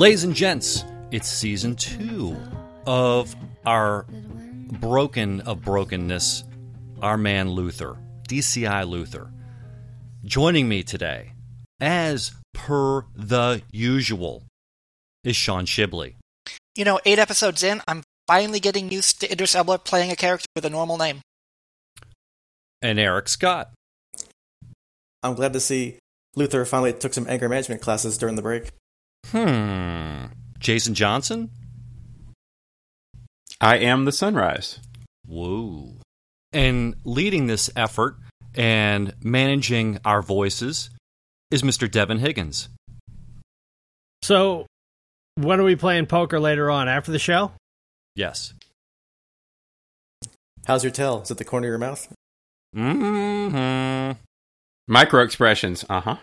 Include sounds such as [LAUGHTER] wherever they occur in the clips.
Ladies and gents, it's season two of our broken of brokenness, our man Luther, DCI Luther. Joining me today, as per the usual, is Sean Schbley. You know, eight episodes in, I'm finally getting used to Idris Elba playing a character with a normal name. And Eric Scott. I'm glad to see Luther finally took some anger management classes during the break. Hmm. Jason Johnson? I am the sunrise. Whoa. And leading this effort and managing our voices is Mr. Devin Higgins. So, when are we playing poker later on? After the show? Yes. How's your tail? Is it the corner of your mouth? Mm-hmm. Micro expressions. Uh huh.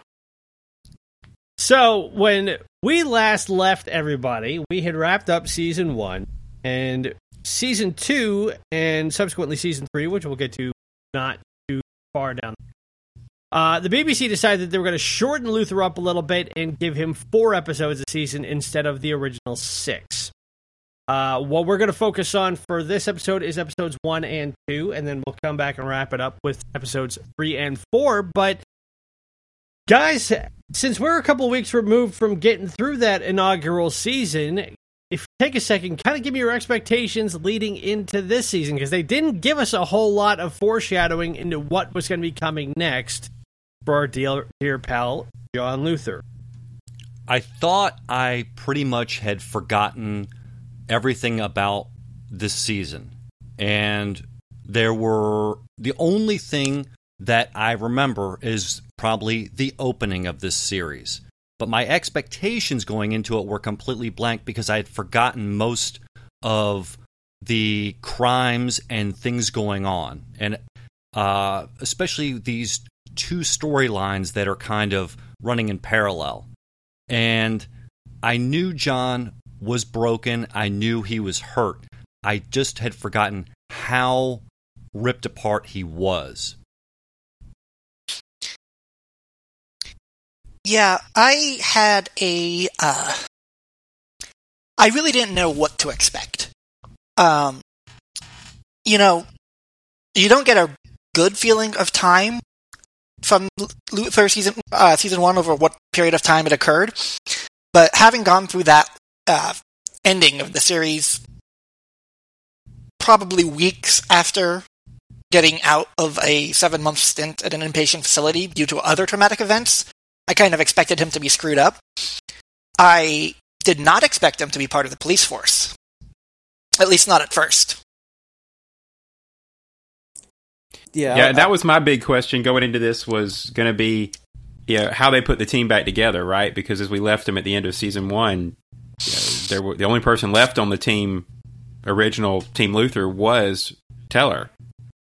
So, when we last left everybody, we had wrapped up season one, and season two, and subsequently season three, which we'll get to not too far down. Uh, the BBC decided that they were going to shorten Luther up a little bit and give him four episodes a season instead of the original six. Uh, what we're going to focus on for this episode is episodes one and two, and then we'll come back and wrap it up with episodes three and four. But guys, since we're a couple weeks removed from getting through that inaugural season, if you take a second, kind of give me your expectations leading into this season because they didn't give us a whole lot of foreshadowing into what was going to be coming next for our dear, dear pal John Luther. I thought I pretty much had forgotten everything about this season. And there were the only thing that I remember is probably the opening of this series. But my expectations going into it were completely blank because I had forgotten most of the crimes and things going on. And uh, especially these two storylines that are kind of running in parallel. And I knew John was broken. I knew he was hurt. I just had forgotten how ripped apart he was. Yeah, I had a. Uh, I really didn't know what to expect. Um, you know, you don't get a good feeling of time from Luther season uh, season one over what period of time it occurred, but having gone through that uh, ending of the series, probably weeks after getting out of a seven month stint at an inpatient facility due to other traumatic events, I kind of expected him to be screwed up. I did not expect him to be part of the police force. At least not at first. Yeah, Yeah, I- that was my big question going into this was going to be, you know, how they put the team back together, right? Because as we left them at the end of season one, you know, there were the only person left on the team, original Team Luther, was Teller,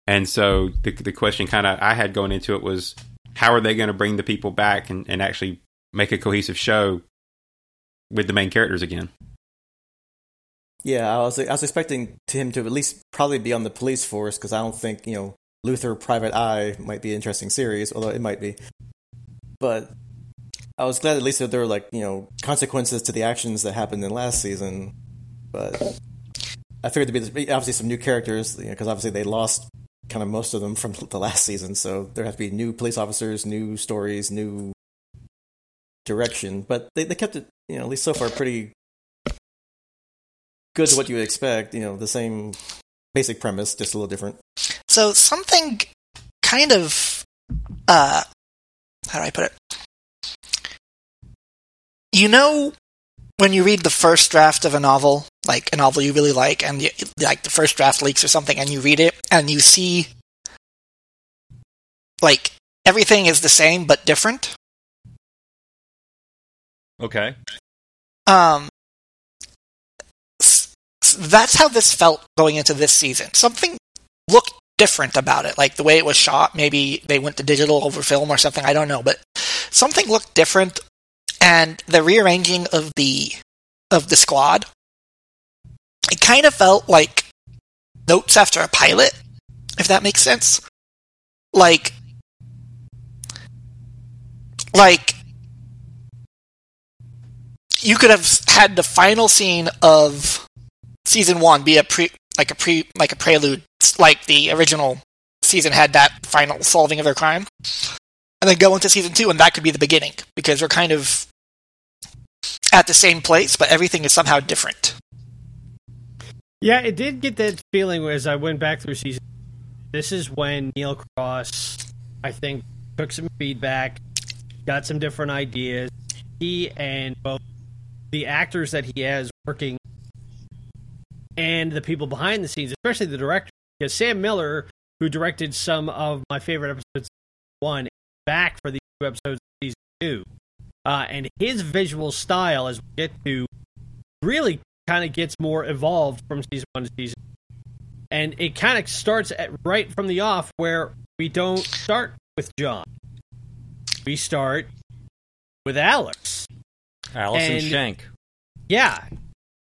and so the the question kind of I had going into it was, how are they going to bring the people back and, and actually make a cohesive show with the main characters again? yeah. I was I was expecting to him to at least probably be on the police force because I don't think you know Luther Private Eye might be an interesting series, although it might be. But I was glad at least that there were like you know consequences to the actions that happened in last season. But I figured to be obviously some new characters because you know, obviously they lost kind of most of them from [LAUGHS] the last season, so there have to be new police officers, new stories, new direction. But they they kept it you know at least so far pretty good to what you would expect. You know the same basic premise, just a little different. So something kind of uh how do I put it? You know when you read the first draft of a novel, like a novel you really like and you, like the first draft leaks or something and you read it and you see like everything is the same but different. Okay. Um that's how this felt going into this season. Something looked different about it, like the way it was shot. Maybe they went to digital over film or something. I don't know, but something looked different, and the rearranging of the of the squad, it kind of felt like notes after a pilot, if that makes sense. Like, like you could have had the final scene of season one be a pre like a pre like a prelude like the original season had that final solving of their crime and then go into season two and that could be the beginning because we're kind of at the same place but everything is somehow different Yeah, it did get that feeling as I went back through season. This is when Neil Cross, I think, took some feedback, got some different ideas. He and both the actors that he has working and the people behind the scenes, especially the director, because Sam Miller, who directed some of my favorite episodes, one back for these two episodes of season two, uh, and his visual style, as we get to, really kind of gets more evolved from season one to season, and it kind of starts at right from the off where we don't start with John, we start with Alex. Allison And- Schenk. Yeah.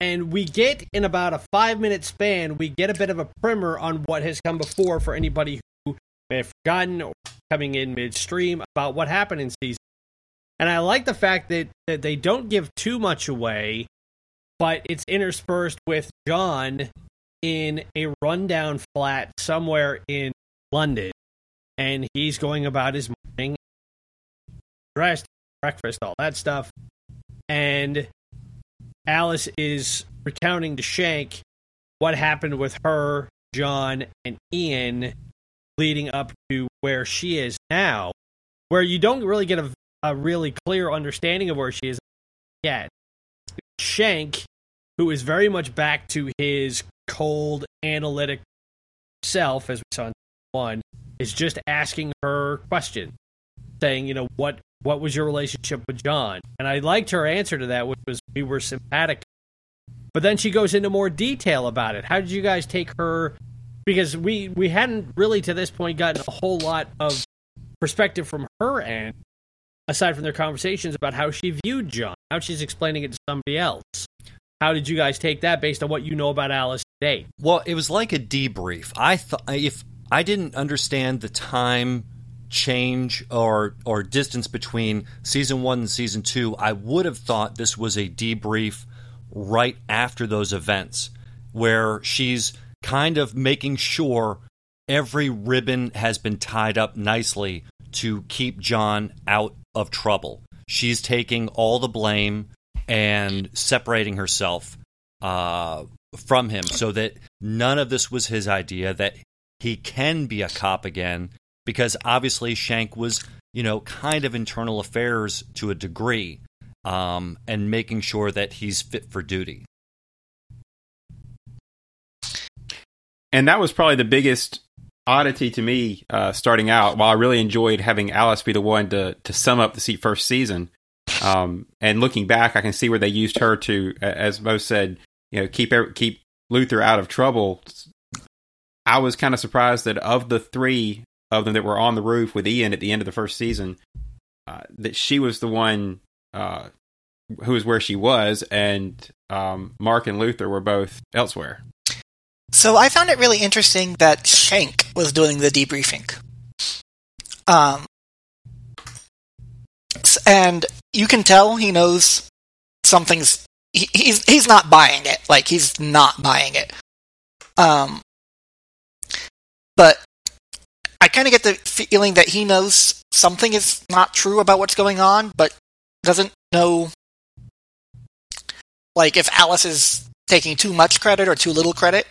And we get in about a five minute span, we get a bit of a primer on what has come before for anybody who may have forgotten or coming in midstream about what happened in season. And I like the fact that, that they don't give too much away, but it's interspersed with John in a rundown flat somewhere in London. And he's going about his morning, dressed, breakfast, all that stuff. And Alice is recounting to Schenk what happened with her, John, and Ian leading up to where she is now, where you don't really get a, a really clear understanding of where she is yet. Schenk, who is very much back to his cold, analytic self, as we saw in one, is just asking her questions, saying, you know, what what was your relationship with John? And I liked her answer to that, which was we were sympathetic. But then she goes into more detail about it. How did you guys take her? Because we we hadn't really to this point gotten a whole lot of perspective from her end, aside from their conversations about how she viewed John, how she's explaining it to somebody else. How did you guys take that based on what you know about Alice today? Well, it was like a debrief. I thought if I didn't understand the time change or or distance between season one and season two, I would have thought this was a debrief right after those events, where she's kind of making sure every ribbon has been tied up nicely to keep John out of trouble. She's taking all the blame and separating herself uh, from him so that none of this was his idea, that he can be a cop again, because obviously Schenk was, you know, kind of internal affairs to a degree, um, and making sure that he's fit for duty. and that was probably the biggest oddity to me uh, starting out. While I really enjoyed having Alice be the one to to sum up the first season, um, and looking back, I can see where they used her to, as Mo said, you know, keep keep Luther out of trouble. I was kind of surprised that of the three of them that were on the roof with Ian at the end of the first season, uh, that she was the one uh, who was where she was, and um, Mark and Luther were both elsewhere. So I found it really interesting that Schenk was doing the debriefing. Um, and you can tell he knows something's. He, he's he's not buying it. Like he's not buying it. Um, but I kind of get the feeling that he knows something is not true about what's going on, but doesn't know. Like if Alice is taking too much credit or too little credit.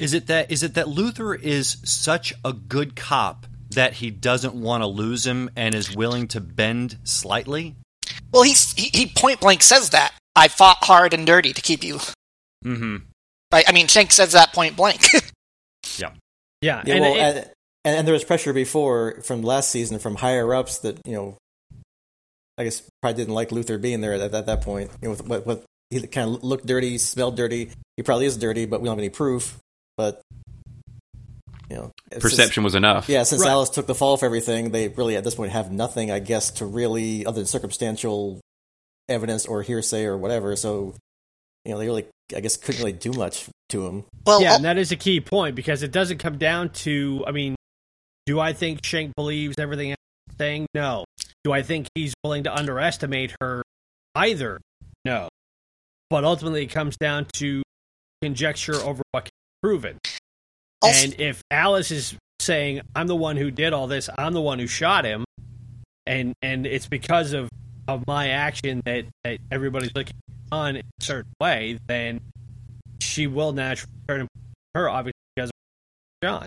Is it that is it that Luther is such a good cop that he doesn't want to lose him and is willing to bend slightly? Well, he's, he he point blank says that I fought hard and dirty to keep you. Mm-hmm. Right? I mean, Schenk says that point blank. [LAUGHS] Yeah, Yeah, and well, it- and, and and there was pressure before from last season from higher ups that you know, I guess probably didn't like Luther being there at, at that point. You know, with what, what he kind of looked dirty, smelled dirty. He probably is dirty, but we don't have any proof. But you know, since- Perception was enough. yeah, since Right. Alice took the fall for everything, they really at this point have nothing, I guess, to really other than circumstantial evidence or hearsay or whatever. So you know, they really, I guess, couldn't really do much to him. well, yeah, al- and that is a key point because it doesn't come down to. I mean, do I think Schenk believes everything Alice is saying? No. Do I think he's willing to underestimate her? Either. No. But ultimately it comes down to conjecture over what can be proven. Also- and if Alice is saying, "I'm the one who did all this. I'm the one who shot him," and and it's because of of my action that that everybody's looking on in a certain way, then she will naturally turn her obviously because of John.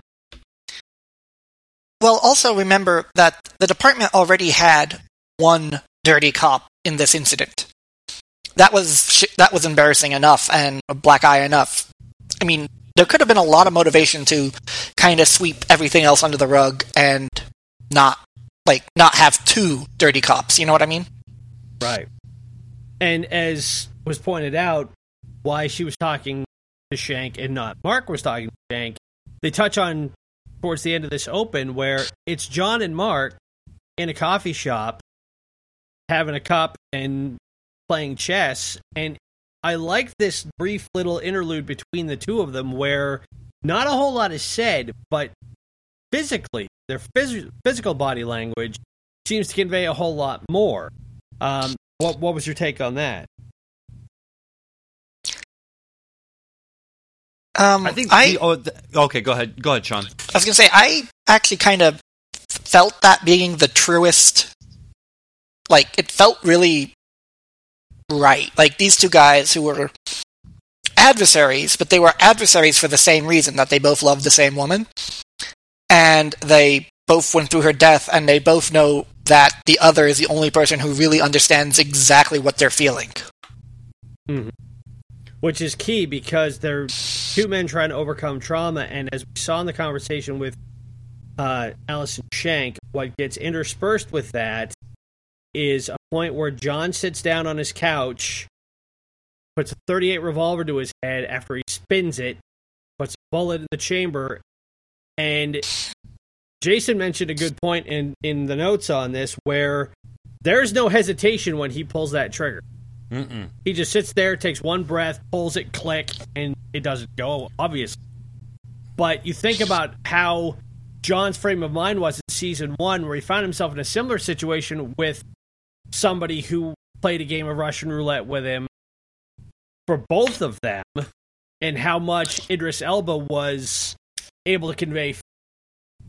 Well, also remember that the department already had one dirty cop in this incident. That was that was embarrassing enough and a black eye enough. I mean, there could have been a lot of motivation to kind of sweep everything else under the rug and not like not have two dirty cops. You know what I mean? Right. And as was pointed out, why she was talking to Schenk and not Mark was talking to Schenk, they touch on towards the end of this open where it's John and Mark in a coffee shop having a cup and playing chess. And I like this brief little interlude between the two of them where not a whole lot is said, but physically, their phys- physical body language seems to convey a whole lot more. Um, what what was your take on that? Um, I think. I, the, oh, the, okay, go ahead. Go ahead, Sean. I was gonna say I actually kind of felt that being the truest. Like it felt really right. Like these two guys who were adversaries, but they were adversaries for the same reason that they both loved the same woman, and they both went through her death, and they both know that the other is the only person who really understands exactly what they're feeling. Hmm. Which is key because they're two men trying to overcome trauma, and as we saw in the conversation with uh, Alice and Schenk, what gets interspersed with that is a point where John sits down on his couch, puts a 38 revolver to his head after he spins it, puts a bullet in the chamber, and Jason mentioned a good point in, in the notes on this where there's no hesitation when he pulls that trigger. Mm-mm. He just sits there, takes one breath, pulls it, click, and it doesn't go, obviously. But you think about how John's frame of mind was in season one, where he found himself in a similar situation with somebody who played a game of Russian roulette with him for both of them, and how much Idris Elba was able to convey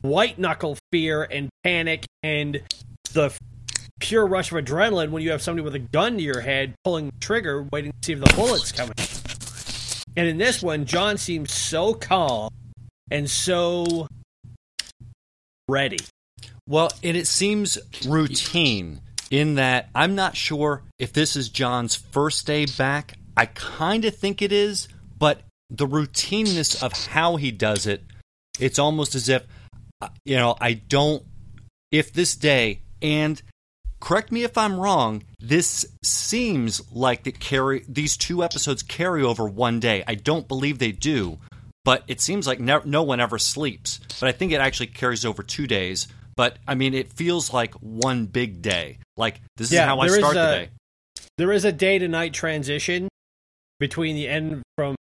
white knuckle fear and panic and the pure rush of adrenaline when you have somebody with a gun to your head pulling the trigger, waiting to see if the bullet's coming. And in this one, John seems so calm and so ready. Well, and it seems routine in that I'm not sure if this is John's first day back. I kind of think it is, but the routineness of how he does it, it's almost as if, uh, you know, I don't, if this day, and correct me if I'm wrong, this seems like it carry, these two episodes carry over one day. I don't believe they do, but it seems like no, no one ever sleeps. But I think it actually carries over two days. But I mean, it feels like one big day. Like this is how I start the day. There is a day to night transition between the end from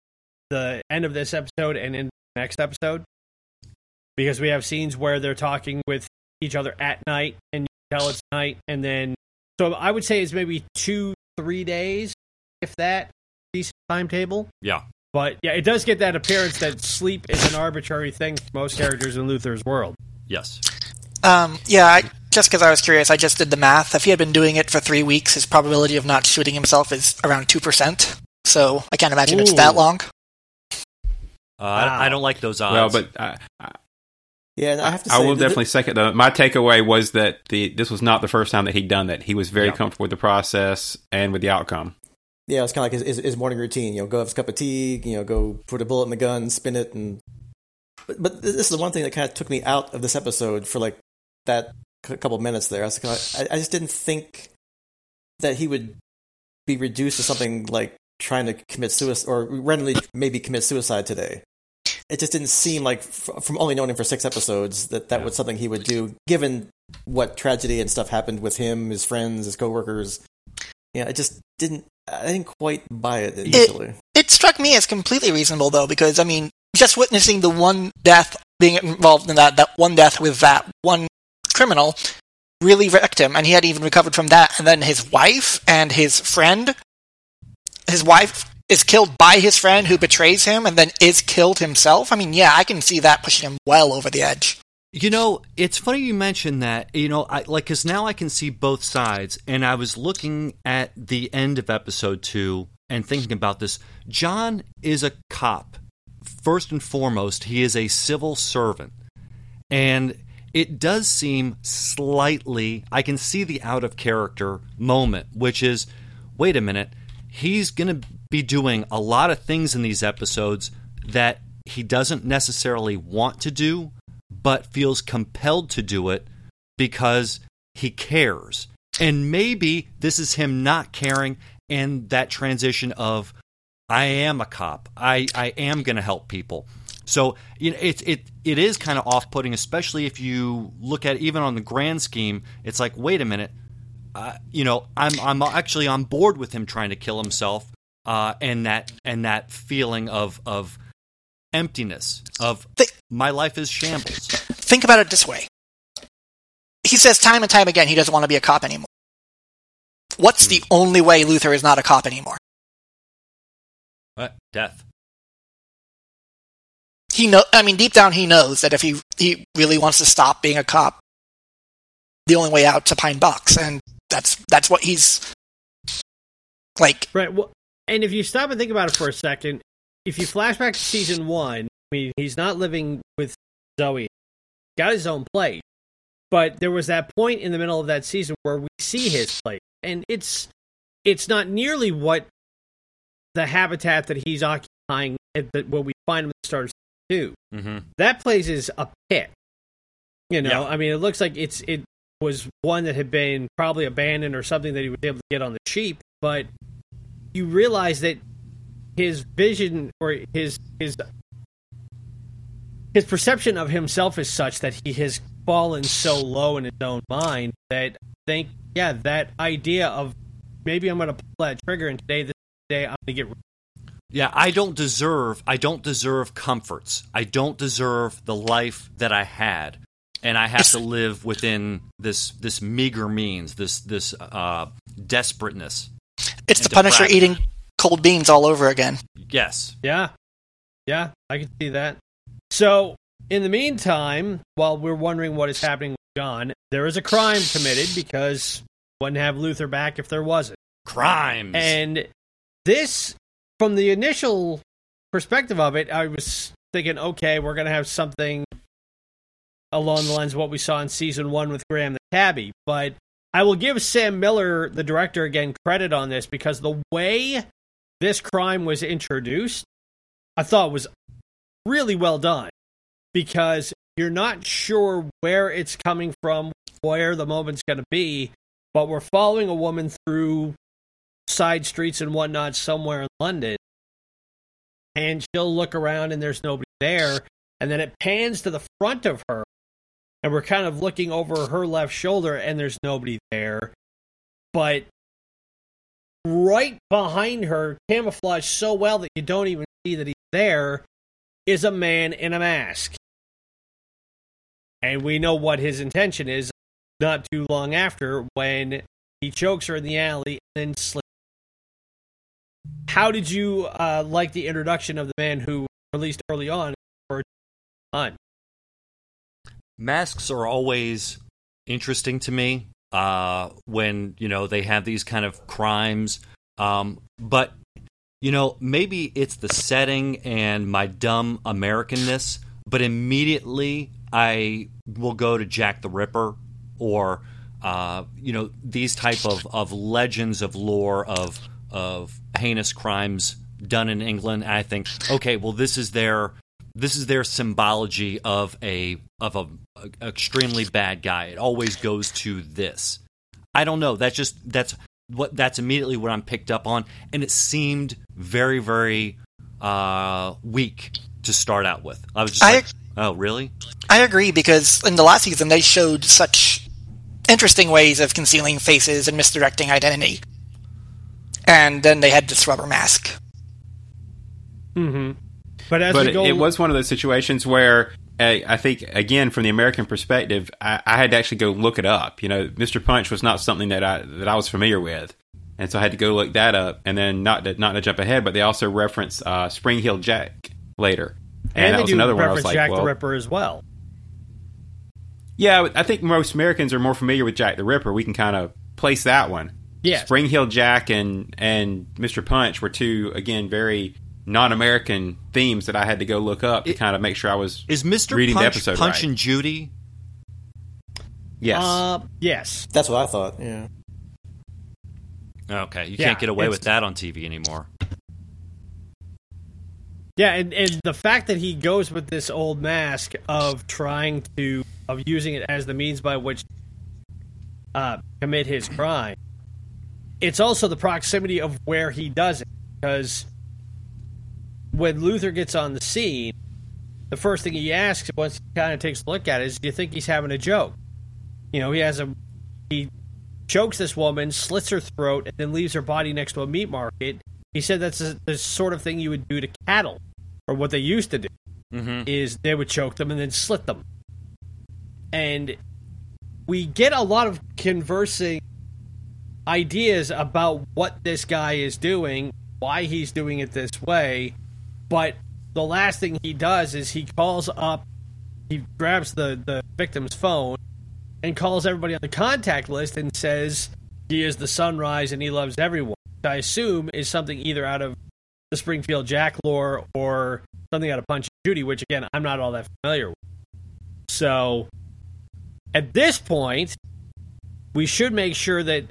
the end of this episode and in the next episode because we have scenes where they're talking with each other at night and you tell it's night and then so I would say it's maybe two three days if that decent timetable Yeah. but yeah it does get that appearance that sleep is an arbitrary thing for most characters in Luther's world Yes. Um, yeah, I, just because I was curious, I just did the math. If he had been doing it for three weeks, his probability of not shooting himself is around 2%. So I can't imagine it's that long. Uh, I- Wow. I don't like those odds. Well, but I, I, Yeah, I have to I say, will th- definitely second that. My takeaway was that the this was not the first time that he'd done that. He was very Yeah. comfortable with the process and with the outcome. Yeah, it's kind of like his, his, his morning routine. You know, go have a cup of tea. You know, go put a bullet in the gun, spin it, and. But, but this is the one thing that kind of took me out of this episode for like that c- couple minutes there. I, was I, I just didn't think that he would be reduced to something like trying to commit suicide or randomly maybe commit suicide today. It just didn't seem like, from only knowing him for six episodes, that that Yeah. was something he would do, given what tragedy and stuff happened with him, his friends, his coworkers. Yeah, I just didn't. I didn't quite buy it initially. It struck me as completely reasonable, though, because, I mean, just witnessing the one death, being involved in that, that one death with that one criminal, really wrecked him, and he had even recovered from that. And then his wife and his friend, his wife is killed by his friend who betrays him and then is killed himself. I mean, yeah, I can see that pushing him well over the edge. You know, it's funny you mentioned that. You know, I like because now I can see both sides, and I was looking at the end of episode two and thinking about this. John is a cop. First and foremost, he is a civil servant, and it does seem slightly. I can see the out of character moment, which is, wait a minute, he's going to be doing a lot of things in these episodes that he doesn't necessarily want to do but feels compelled to do it because he cares. And maybe this is him not caring and that transition of I am a cop. I, I am going to help people. So you know, it it it is kind of off putting, especially if you look at even on the grand scheme. It's like, wait a minute, uh, you know, I'm I'm actually on board with him trying to kill himself, uh, and that and that feeling of of emptiness of Th- my life is shambles. Think about it this way. He says time and time again he doesn't want to be a cop anymore. What's the only way Luther is not a cop anymore? What? Death. He know I mean deep down he knows that if he he really wants to stop being a cop, the only way out to Pine Box and that's that's what he's like Right. Well, and if you stop and think about it for a second, if you flash back to season one, I mean, he's not living with Zoe, got his own place. But there was that point in the middle of that season where we see his place, and it's it's not nearly what the habitat that he's occupying at the, what we find him at the start of two. Mm-hmm. That place is a pit. You know, Yeah. I mean, it looks like it's it was one that had been probably abandoned or something that he was able to get on the cheap, but you realize that his vision or his his his perception of himself is such that he has fallen so low in his own mind that I think yeah that idea of maybe I'm going to pull that trigger and today this day I'm going to get Yeah, I don't deserve I don't deserve comforts. I don't deserve the life that I had. And I have to live within this this meager means, this this uh desperateness. it's the Punisher depravity. eating cold beans all over again. Yes. Yeah. Yeah, I can see that. So, in the meantime, while we're wondering what is happening with John, there is a crime committed because wouldn't have Luther back if there wasn't. Crimes. And this, from the initial perspective of it, I was thinking, okay, we're going to have something along the lines of what we saw in season one with Graham the Cabbie. But I will give Sam Miller, the director, again, credit on this because the way this crime was introduced, I thought was really well done because you're not sure where it's coming from, where the moment's going to be, but we're following a woman through side streets and whatnot somewhere in London, and she'll look around and there's nobody there, and then it pans to the front of her, and we're kind of looking over her left shoulder and there's nobody there, but right behind her, camouflaged so well that you don't even see that he's there, is a man in a mask. And we know what his intention is not too long after when he chokes her in the alley and then slips. How did you uh, like the introduction of the man who released early on? On? masks are always interesting to me uh, when you know they have these kind of crimes um, but you know maybe it's the setting and my dumb americanness but immediately i will go to jack the ripper or uh, you know these type of, of legends of lore of of heinous crimes done in england and i think okay well this is their this is their symbology of a of a, a extremely bad guy. It always goes to this. I don't know. That's just that's what that's immediately what I'm picked up on, and it seemed very very uh, weak to start out with. I was just I- like, oh really? I agree because in the last season they showed such interesting ways of concealing faces and misdirecting identity. And then they had this rubber mask. Mm-hmm. But as but it, go, it was one of those situations where uh, I think, again, from the American perspective, I, I had to actually go look it up. You know, Mr. Punch was not something that I that I was familiar with, and so I had to go look that up. And then not to, not to jump ahead, but they also reference uh, Spring Heel Jack later, And, and, that they was do another one. I reference was like, Jack well, the Ripper as well. yeah, I think most Americans are more familiar with Jack the Ripper. We can kind of place that one. Yes. Spring Heel Jack and and Mr. Punch were two again very non-American themes that I had to go look up to It- kind of make sure I was Is Mr. reading the Punch episode Punch right. and Judy? yes. Uh, yes. That's what I thought. Yeah. Okay, you Yeah, can't get away with that on TV anymore. Yeah, and, and the fact that he goes with this old mask of trying to of using it as the means by which uh, commit his crime. It's also the proximity of where he does it because when Luther gets on the scene, the first thing he asks once he kind of takes a look at it is, "Do you think he's having a joke?" You know, he has a he chokes this woman, slits her throat, and then leaves her body next to a meat market. He said that's the, the sort of thing you would do to cattle, or what they used to do Mm-hmm. is they would choke them and then slit them. And we get a lot of conversing ideas about what this guy is doing, why he's doing it this way, but the last thing he does is he calls up, he grabs the, the victim's phone and calls everybody on the contact list and says he is the sunrise and he loves everyone. Which I assume is something either out of the Spring Heel Jack lore or something out of Punch and Judy, which again I'm not all that familiar with. So at this point, we should make sure that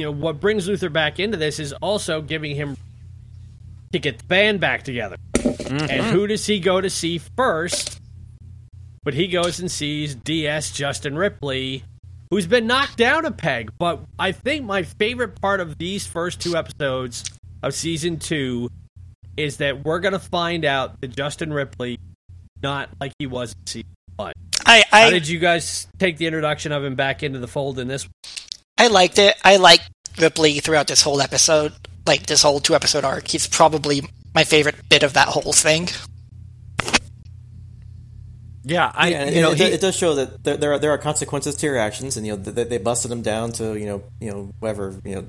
you know what brings Luther back into this is also giving him to get the band back together. And mm-hmm. who does he go to see first? But he goes and sees DS Justin Ripley, who's been knocked down a peg. But I think my favorite part of these first two episodes of season two is that we're going to find out that Justin Ripley not like he was in season one. I How I, did you guys take the introduction of him back into the fold in this? I liked it. I liked Ripley throughout this whole episode, like this whole two episode arc. He's probably my favorite bit of that whole thing. Yeah, I yeah, you know it, he, it does show that there, there are there are consequences to your actions, and you know they, they busted him down to you know you know whatever you know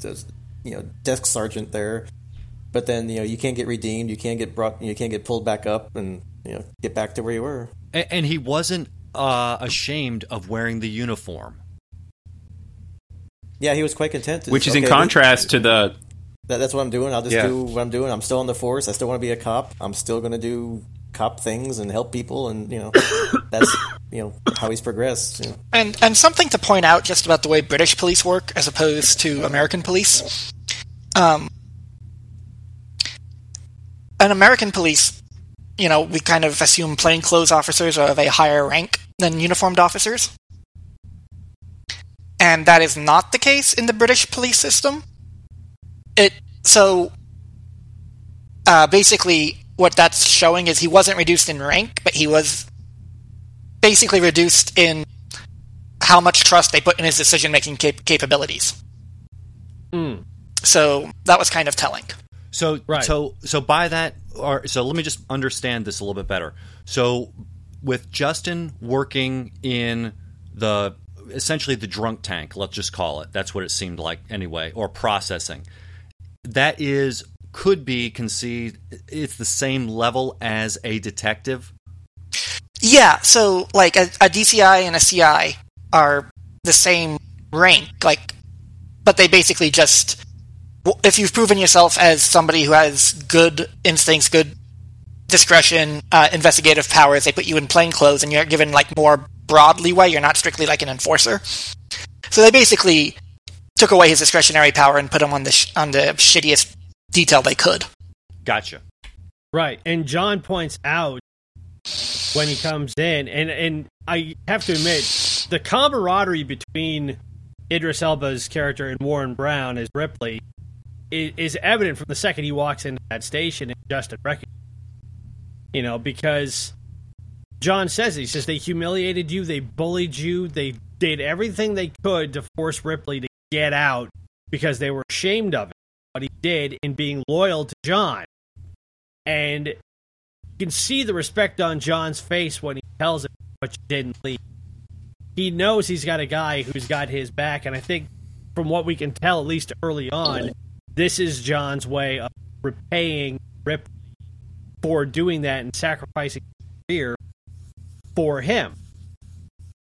just, you know desk sergeant there, but then you know you can't get redeemed, you can't get brought, you can't get pulled back up, and you know get back to where you were. a- and he wasn't uh, ashamed of wearing the uniform. Yeah, he was quite content. to- which is in contrast to the That, that's what I'm doing. I'll just Yeah. do what I'm doing. I'm still in the force. I still want to be a cop. I'm still going to do cop things and help people, and you know [COUGHS] that's you know how he's progressed. you know. And and something to point out just about the way British police work as opposed to American police. Um, an American police, you know, we kind of assume plainclothes officers are of a higher rank than uniformed officers. And that is not the case in the British police system. It so uh, basically what that's showing is he wasn't reduced in rank, but he was basically reduced in how much trust they put in his decision making cap- capabilities. Mm. So that was kind of telling. So Right. so so by that or so let me just understand this a little bit better. So with Justin working in the essentially the drunk tank, let's just call it. That's what it seemed like anyway, or processing. That is could be conceived it's the same level as a detective. Yeah, so like a, a DCI and a CI are the same rank, like, but they basically just if you've proven yourself as somebody who has good instincts, good discretion, uh, investigative powers, they put you in plain clothes and you're given like more broad leeway. You're not strictly like an enforcer. So they basically took away his discretionary power and put him on the sh- on the shittiest detail they could. Gotcha. Right. And John points out when he comes in, and, and I have to admit, the camaraderie between Idris Elba's character and Warren Brown as Ripley is, is evident from the second he walks into that station and Justin recognizes. You know, because John says. He says they humiliated you, they bullied you, they did everything they could to force Ripley to get out because they were ashamed of it. What he did in being loyal to John. And you can see the respect on John's face when he tells him what you didn't leave. He knows he's got a guy who's got his back, and I think from what we can tell, at least early on, this is John's way of repaying Rip for doing that and sacrificing career for him.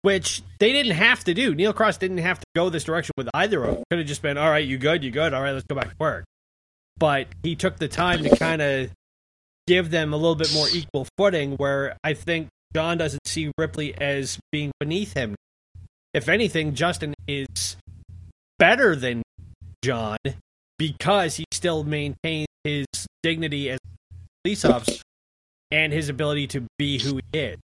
Which they didn't have to do. Neil Cross didn't have to go this direction with either of them. Could have just been, all right, you good, you good, all right, let's go back to work. But he took the time to kind of give them a little bit more equal footing where I think John doesn't see Ripley as being beneath him. If anything, Justin is better than John because he still maintains his dignity as police officer and his ability to be who he is.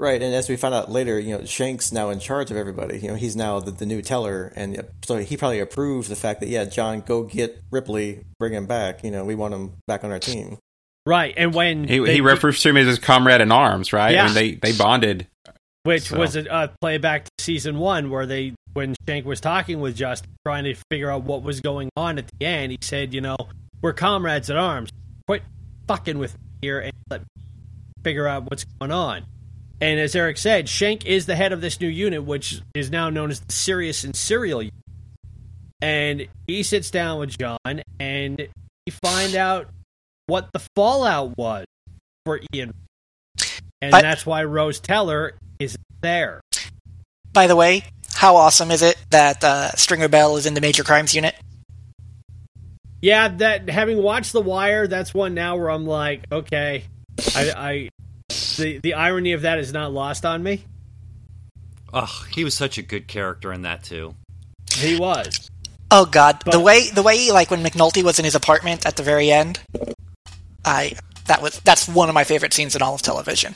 Right, and as we found out later, you know, Schenk's now in charge of everybody. You know, he's now the, the new teller, and uh, so he probably approved the fact that yeah, John, go get Ripley, bring him back. You know, we want him back on our team. Right, and when He, they- he refers to him as his comrade in arms, right? Yeah. I mean, they they bonded. which so- was a, a playback to season one where they when Schenk was talking with Justin, trying to figure out what was going on at the end. He said, "You know, we're comrades at arms. Quit fucking with me here and let me figure out what's going on." And as Eric said, Schenk is the head of this new unit, which is now known as the Serious and Serial unit. And he sits down with John, and he find out what the fallout was for Ian. And But- that's why Rose Teller is there. By the way, how awesome is it that uh, Stringer Bell is in the Major Crimes Unit? Yeah, that having watched The Wire, that's one now where I'm like, okay, I, I the the irony of that is not lost on me. Oh, he was such a good character in that too. He was. Oh God, the way the way he like when McNulty was in his apartment at the very end, I that was that's one of my favorite scenes in all of television.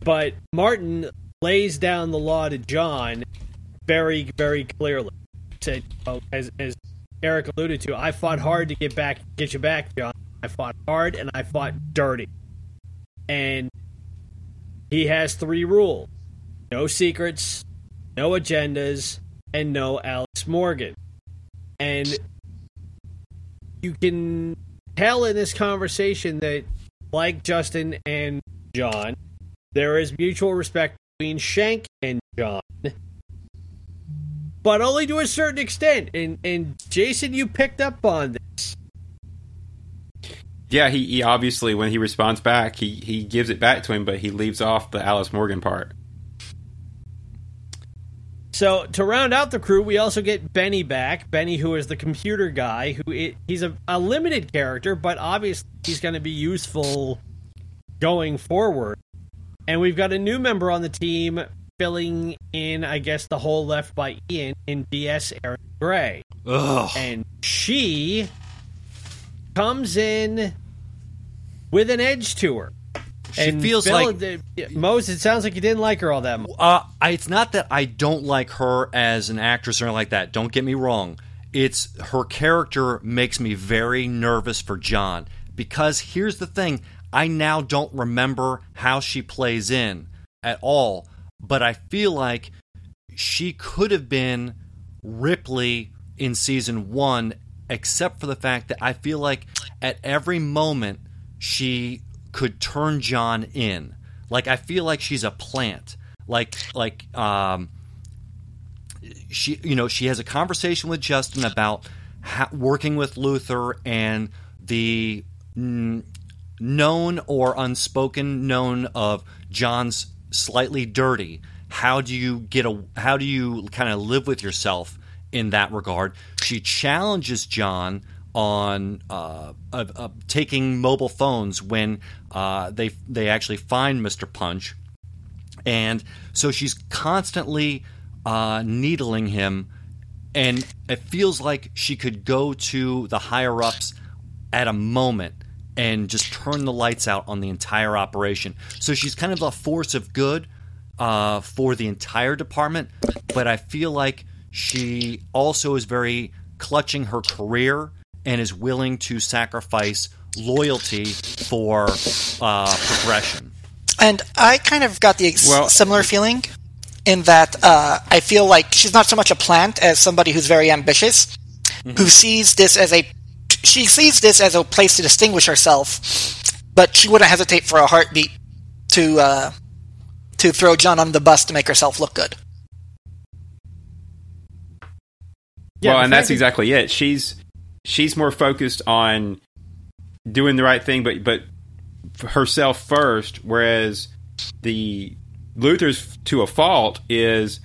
But Martin lays down the law to John very, very clearly. Said, oh, as as Eric alluded to, I fought hard to get back, get you back, John. I fought hard and I fought dirty. And he has three rules: no secrets, no agendas, and no Alice Morgan. And you can tell in this conversation that, like Justin and John, there is mutual respect between Schenk and John, but only to a certain extent. And and Jason, you picked up on this. Yeah, he, he obviously when he responds back, he he gives it back to him, but he leaves off the Alice Morgan part. So to round out the crew, we also get Benny back. Benny, who is the computer guy, who i he's a, a limited character, but obviously he's going to be useful going forward. And we've got a new member on the team filling in, I guess, the hole left by Ian in DS Erin Gray. Ugh. and she comes in with an edge to her. She and feels Phil, like uh, Mose. It sounds like you didn't like her all that much. Uh, I, it's not that I don't like her as an actress or anything like that. Don't get me wrong. It's her character makes me very nervous for John because here's the thing: I now don't remember how she plays in at all, but I feel like she could have been Ripley in season one, except for the fact that I feel like at every moment she could turn John in. Like I feel like she's a plant. Like like um she you know she has a conversation with Justin about working with Luther and the known or unspoken known of John's slightly dirty. How do you get a how do you kind of live with yourself in that regard? She challenges John on uh, uh, uh, taking mobile phones when uh, they they actually find Mr. Punch, and so she's constantly uh, needling him, and it feels like she could go to the higher ups at a moment and just turn the lights out on the entire operation. So she's kind of a force of good uh, for the entire department, but I feel like she also is very clutching her career and is willing to sacrifice loyalty for uh, progression. And I kind of got the ex- Well- similar feeling in that uh, I feel like she's not so much a plant as somebody who's very ambitious, who sees this as a she sees this as a place to distinguish herself, but she wouldn't hesitate for a heartbeat to uh, to throw John on the bus to make herself look good. Yeah, well, and that's exactly it. She's she's more focused on doing the right thing, but but herself first. Whereas the Luther's to a fault is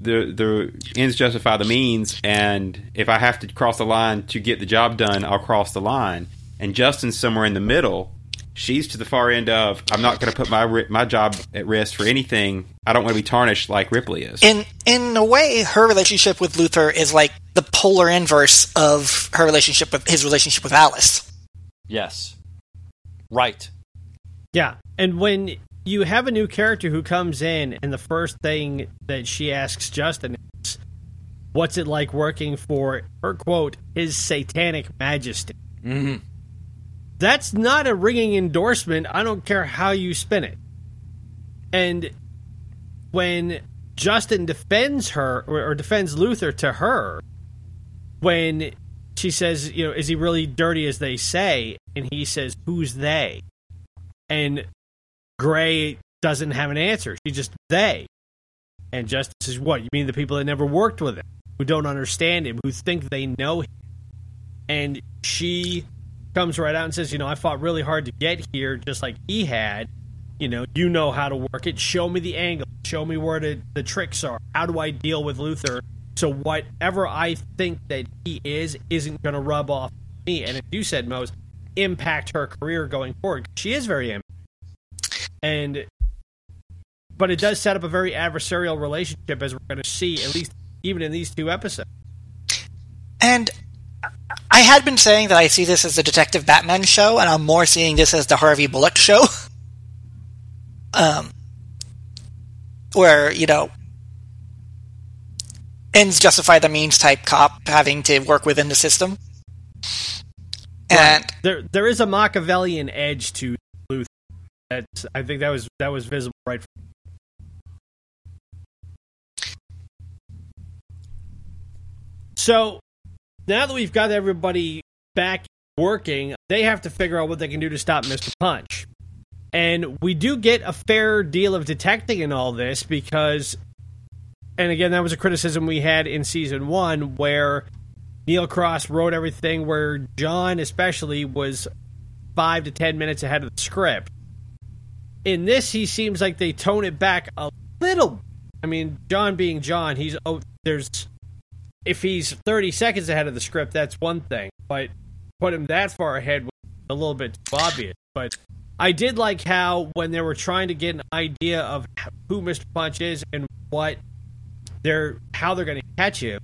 the the ends justify the means, and if I have to cross the line to get the job done, I'll cross the line. And Justin's somewhere in the middle. She's to the far end of I'm not going to put my my job at risk for anything. I don't want to be tarnished like Ripley is. In in a way, her relationship with Luther is like the polar inverse of her relationship with his relationship with Alice. Yes. Right. Yeah, and when you have a new character who comes in, and the first thing that she asks Justin is, "What's it like working for her?" Quote: "His Satanic Majesty." hmm That's not a ringing endorsement. I don't care how you spin it. And when Justin defends her or defends Luther to her, when she says, you know, is he really dirty as they say? And he says, who's they? And Gray doesn't have an answer. She just they. And justice is what? You mean the people that never worked with him, who don't understand him, who think they know him? And she comes right out and says, you know, I fought really hard to get here, just like he had. You know, you know how to work it. Show me the angle. Show me where the, the tricks are. How do I deal with Luther? So whatever I think that he is isn't going to rub off me. And as you said, Mose, impact her career going forward. She is very ambitious. And but it does set up a very adversarial relationship as we're going to see at least even in these two episodes. And I had been saying that I see this as a Detective Batman show, and I'm more seeing this as the Harvey Bullock show. [LAUGHS] um, where, you know, ends justify the means type cop having to work within the system. And There there is a Machiavellian edge to That's I think that was that was visible right So now that we've got everybody back working, they have to figure out what they can do to stop Mr. Punch. And we do get a fair deal of detecting in all this because, and again, that was a criticism we had in season one where Neil Cross wrote everything where John, especially, was five to ten minutes ahead of the script. In this, he seems like they tone it back a little. I mean, John being John, he's oh, there's if he's 30 seconds ahead of the script, that's one thing. But put him that far ahead was a little bit obvious. But I did like how when they were trying to get an idea of who Mr. Punch is and what they're how they're going to catch him.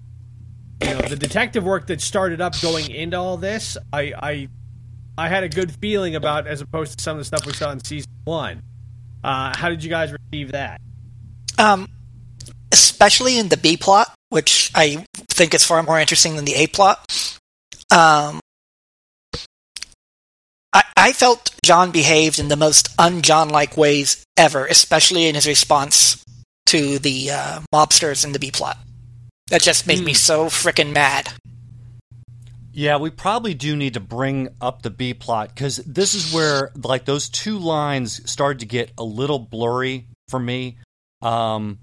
You know, the detective work that started up going into all this, I I I had a good feeling about as opposed to some of the stuff we saw in season one. Uh, how did you guys receive that? um, especially in the B plot, which I think is far more interesting than the A plot. Um, I, I felt John behaved in the most un-John like ways ever, especially in his response to the uh, mobsters in the B plot. That just made me so freaking mad. Yeah, we probably do need to bring up the B plot because this is where like those two lines started to get a little blurry for me. Um,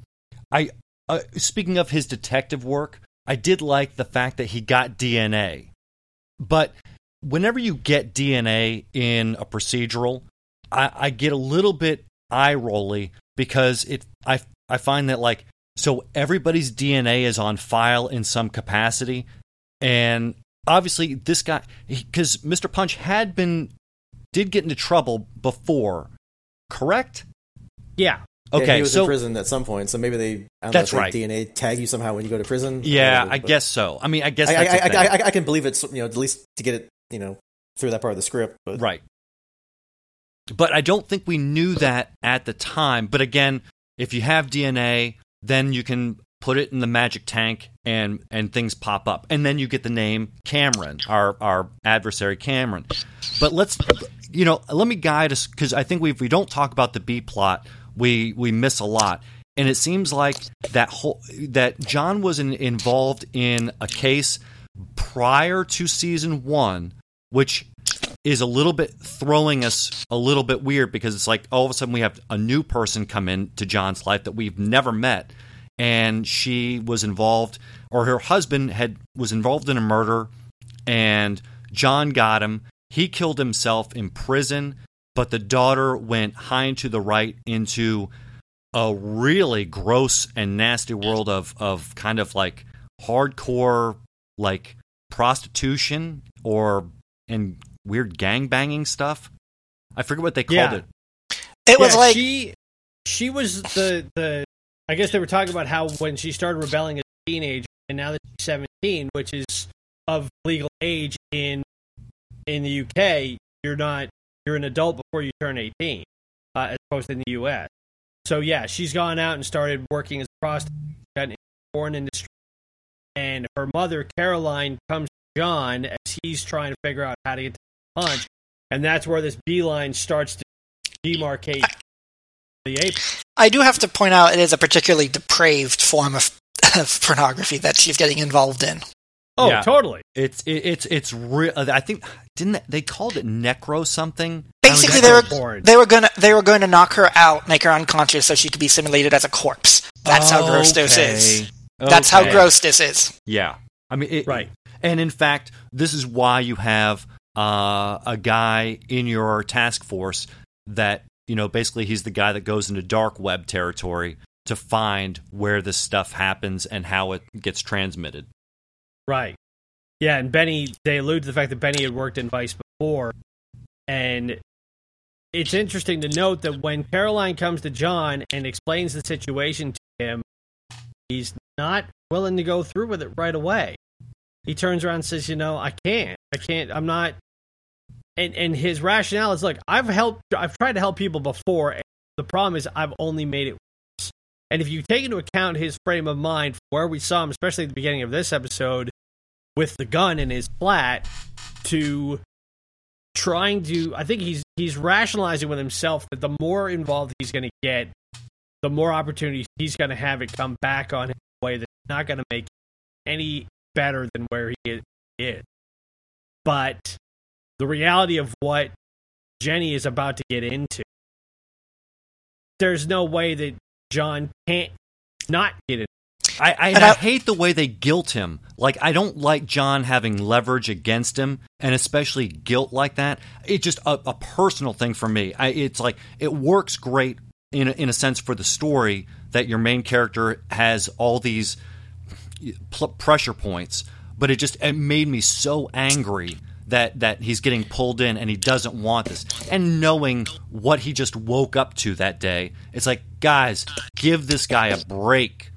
I uh, speaking of his detective work, I did like the fact that he got DNA, but whenever you get DNA in a procedural, I, I get a little bit eye rolly because it I I find that like so everybody's DNA is on file in some capacity, and obviously this guy because Mr. Punch had been did get into trouble before, correct? Yeah, Yeah, Okay, he was so in prison at some point, so maybe they I don't That's know, right. DNA tag you somehow when you go to prison. yeah, Whatever, I guess so. I mean, I guess I, I, that's a I, thing. I, I can believe it's you know at least to get it you know through that part of the script. But Right. But I don't think we knew that at the time. But again, if you have DNA, then you can put it in the magic tank and and things pop up. And then you get the name Cameron, our our adversary Cameron. But let's you know, let me guide us cuz I think we if we don't talk about the B plot, we we miss a lot. And it seems like that whole that John was in, involved in a case prior to season 1 which is a little bit throwing us a little bit weird because it's like all of a sudden we have a new person come into John's life that we've never met, and she was involved, or her husband had was involved in a murder, and John got him. He killed himself in prison, but the daughter went high and to the right into a really gross and nasty world of of kind of like hardcore like prostitution or and weird gang banging stuff. I forget what they called Yeah. it. It was Yeah, like she she was the the I guess they were talking about how when she started rebelling as a teenager and now that she's 17, which is of legal age in in the UK, you're not you're an adult before you turn 18, uh, as opposed to in the US. So yeah, she's gone out and started working as a prostitute got the porn industry, and her mother Caroline comes to John as he's trying to figure out how to get to the punch, and that's where this beeline starts to demarcate the apron. I do have to point out it is a particularly depraved form of, [LAUGHS] of pornography that she's getting involved in. Oh, Yeah. totally. It's it, it's it's real. I think didn't they, they called it necro something? Basically, they were don't know. Porn. they were gonna they were going to knock her out, make her unconscious, so she could be simulated as a corpse. That's how gross this is. That's how gross this is. Yeah, I mean, it, Right. And in fact, this is why you have uh, a guy in your task force that you know basically he's the guy that goes into dark web territory to find where this stuff happens and how it gets transmitted. Right. Yeah, and Benny, they allude to the fact that Benny had worked in Vice before. And it's interesting to note that when Caroline comes to John and explains the situation to him, he's not willing to go through with it right away. He turns around and says, You know, I can't. I can't. I'm not. And, and his rationale is look, I've helped, I've tried to help people before. And the problem is, I've only made it worse. And if you take into account his frame of mind, where we saw him, especially at the beginning of this episode, with the gun in his flat to trying to I think he's he's rationalizing with himself that the more involved he's going to get, the more opportunities he's going to have it come back on him in a way that's not going to make any better than where he is- is. But the reality of what Jenny is about to get into, there's no way that John can't not get it. I, I, I I- hate the way they guilt him. Like I don't like John having leverage against him, and especially guilt like that. It's just a, a personal thing for me. I, it's like it works great in a, in a sense for the story that your main character has all these pl- pressure points, but it just it made me so angry that that he's getting pulled in and he doesn't want this. And knowing what he just woke up to that day, it's like, guys, give this guy a break.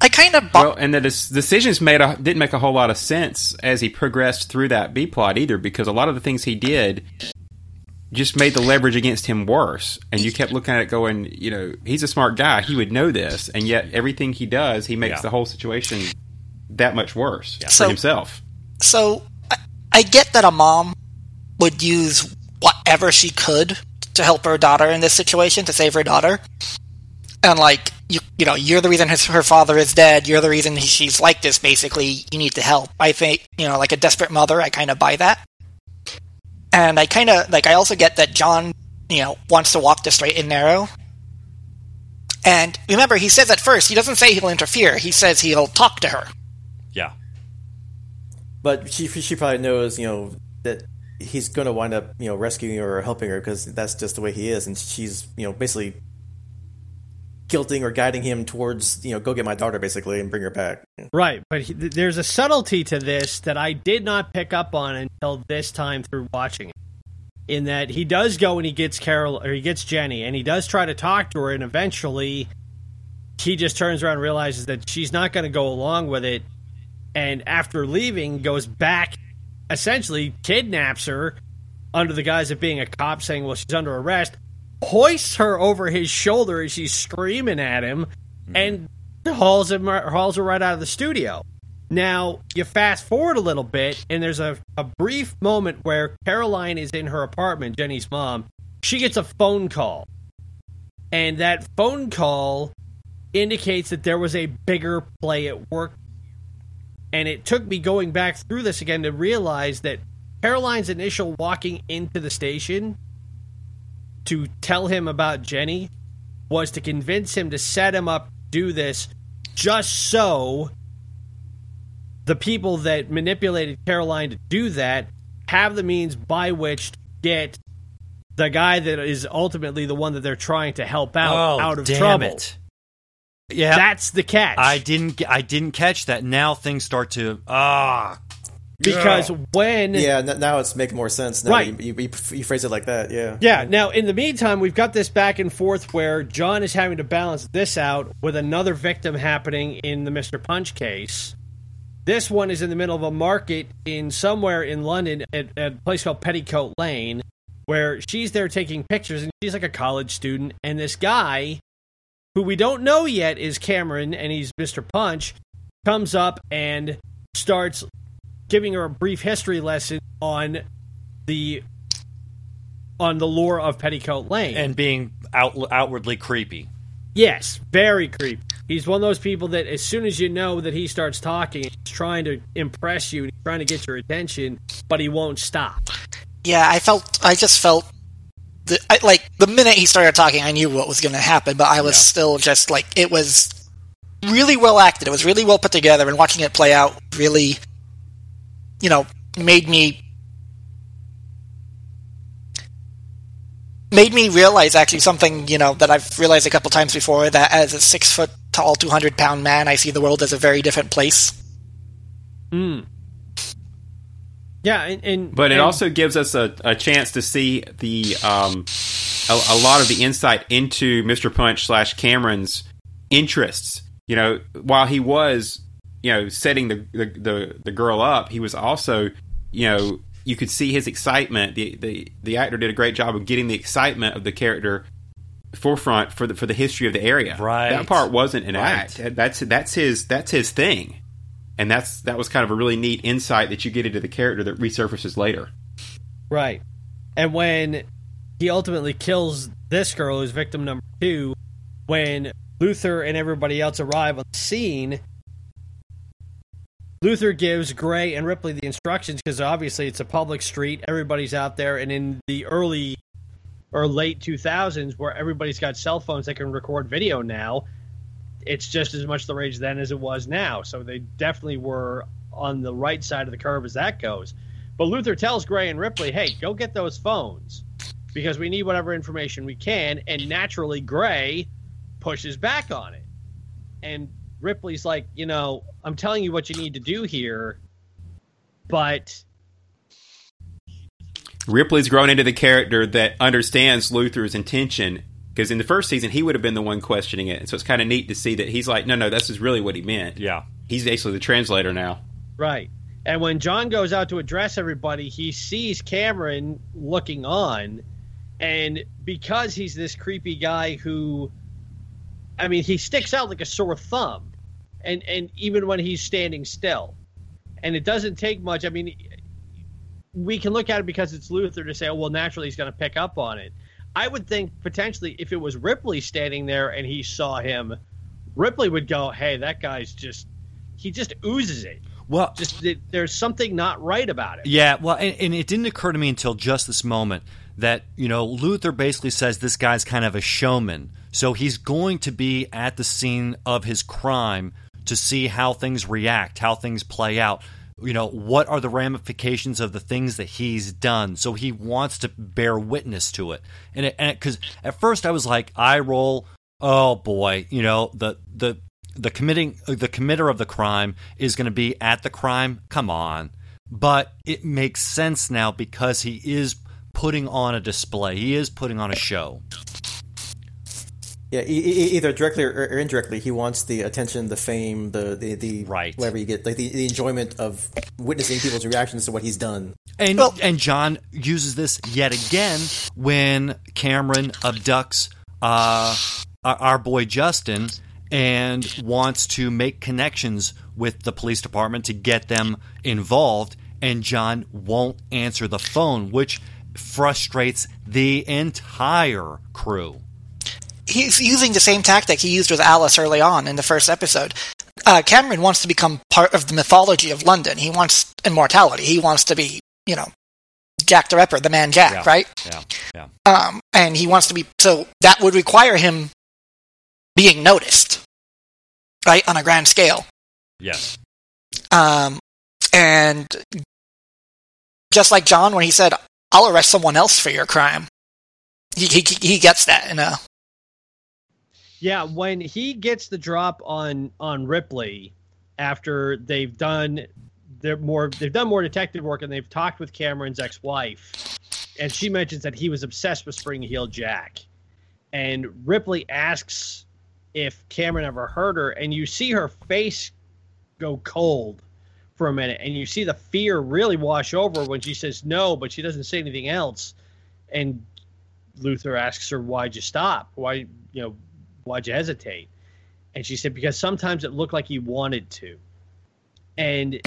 I kind of Well, and the des- decisions made a, didn't make a whole lot of sense as he progressed through that B plot either, because a lot of the things he did just made the leverage against him worse. And you kept looking at it, going, you know, he's a smart guy; he would know this, and yet everything he does, he makes Yeah. the whole situation that much worse for So- himself. so I, get that a mom would use whatever she could to help her daughter in this situation to save her daughter. And like you you know you're the reason his, her father is dead. You're the reason she's like this basically. You need to help. I think you know like a desperate mother i kind of buy that. And i kind of like i also get that john you know wants to walk the straight and narrow. And remember he says at first he doesn't say he'll interfere. He says he'll talk to her. Yeah. But she she probably knows, you know, that he's going to wind up, you know, rescuing her or helping her because that's just the way he is, and she's, you know, basically guilting or guiding him towards, you know, go get my daughter basically and bring her back. Right, but he, there's a subtlety to this that I did not pick up on until this time through watching it. In that he does go and he gets Carol or he gets Jenny and he does try to talk to her and eventually he just turns around and realizes that she's not going to go along with it and after leaving goes back essentially kidnaps her under the guise of being a cop saying well she's under arrest hoists her over his shoulder as she's screaming at him mm-hmm. and hauls him hauls her right out of the studio. Now you fast forward a little bit, and there's a, a brief moment where Caroline is in her apartment, Jenny's mom. She gets a phone call, and that phone call indicates that there was a bigger play at work. And it took me going back through this again to realize that Caroline's initial walking into the station to tell him about Jenny was to convince him to set him up do this just so the people that manipulated Caroline to do that have the means by which to get the guy that is ultimately the one that they're trying to help out oh, out of trouble. it. Yeah, That's the catch. I didn't. I didn't catch that. Now things start to ah. because when Yeah, n- now it's making more sense. Now Right. You, you, you phrase it like that. Yeah. Yeah. Now, in the meantime, we've got this back and forth where John is having to balance this out with another victim happening in the Mr. Punch case. This one is in the middle of a market in somewhere in London at, at a place called Petticoat Lane, where she's there taking pictures, and she's like a college student. And this guy, who we don't know yet is Cameron, and he's Mr. Punch, comes up and starts giving her a brief history lesson on the on the lore of Petticoat Lane. and being out, outwardly creepy. yes, very creepy. He's one of those people that as soon as you know that he starts talking, he's trying to impress you, he's trying to get your attention, but he won't stop. Yeah, I felt. I just felt. The, I, like the minute he started talking, I knew what was going to happen, but I was still just like it was really well acted. It was really well put together, and watching it play out really, you know, made me made me realize actually something you know that I've realized a couple times before that as a six foot tall, two hundred pound man, I see the world as a very different place. Mm. Yeah, and, and But it and- also gives us a, a chance to see the um, a, a lot of the insight into Mr. Punch slash Cameron's interests. You know, while he was you know setting the, the the the girl up, he was also you know you could see his excitement. The the the actor did a great job of getting the excitement of the character forefront for the for the history of the area. Right. That part wasn't an Right. act. That's that's his that's his thing. And that's that was kind of a really neat insight that you get into the character that resurfaces later. Right. And when he ultimately kills this girl, who's victim number two, when Luther and everybody else arrive on the scene, Luther gives Gray and Ripley the instructions because obviously it's a public street, everybody's out there, and in the early or late 2000s, where everybody's got cell phones that can record video now, it's just as much the rage then as it was now. So they definitely were on the right side of the curve as that goes. But Luther tells Gray and Ripley, hey, go get those phones because we need whatever information we can. And naturally, Gray pushes back on it. And Ripley's like, you know, I'm telling you what you need to do here, but Ripley's grown into the character that understands Luther's intention because in the first season he would have been the one questioning it. And so it's kind of neat to see that he's like, no, no, this is really what he meant. Yeah. He's basically the translator now. Right. And when John goes out to address everybody, he sees Cameron looking on. And because he's this creepy guy who, I mean, he sticks out like a sore thumb. And, and even when he's standing still. And it doesn't take much. I mean, we can look at it because it's Luther to say, oh, well, naturally he's going to pick up on it. I would think potentially if it was Ripley standing there and he saw him, Ripley would go, hey, that guy's just, he just oozes it Well, just there's something not right about it. Yeah, well, and, and it didn't occur to me until just this moment that you know Luther basically says this guy's kind of a showman, so he's going to be at the scene of his crime to see how things react, how things play out. You know, what are the ramifications of the things that he's done? So he wants to bear witness to it, and it, and because at first I was like, I roll, oh boy, you know the the the committing the committer of the crime is going to be at the crime. Come on, but it makes sense now because he is putting on a display. He is putting on a show. Yeah, e- e- either directly or, or indirectly, he wants the attention, the fame, the the, the Right. whatever you get, like the, the enjoyment of witnessing people's reactions to what he's done. And Well- and John uses this yet again when Cameron abducts uh, our, our boy Justin and wants to make connections with the police department to get them involved, and John won't answer the phone, which frustrates the entire crew. He's using the same tactic he used with Alice early on in the first episode. Uh, Cameron wants to become part of the mythology of London. He wants immortality. He wants to be, you know, Jack the Ripper, the man Jack, Yeah. right? Yeah, yeah. Um, and he wants to be. So that would require him being noticed. right, on a grand scale. Yes. Um, and just like John, when he said, "I'll arrest someone else for your crime," he he, he gets that in a Yeah, when he gets the drop on on Ripley after they've done their more they've done more detective work and they've talked with Cameron's ex-wife and she mentions that he was obsessed with Spring Heel Jack. And Ripley asks if Cameron ever hurt her and you see her face go cold for a minute and you see the fear really wash over when she says no but she doesn't say anything else and Luther asks her why'd you stop why you know why'd you hesitate. And she said because sometimes it looked like he wanted to. And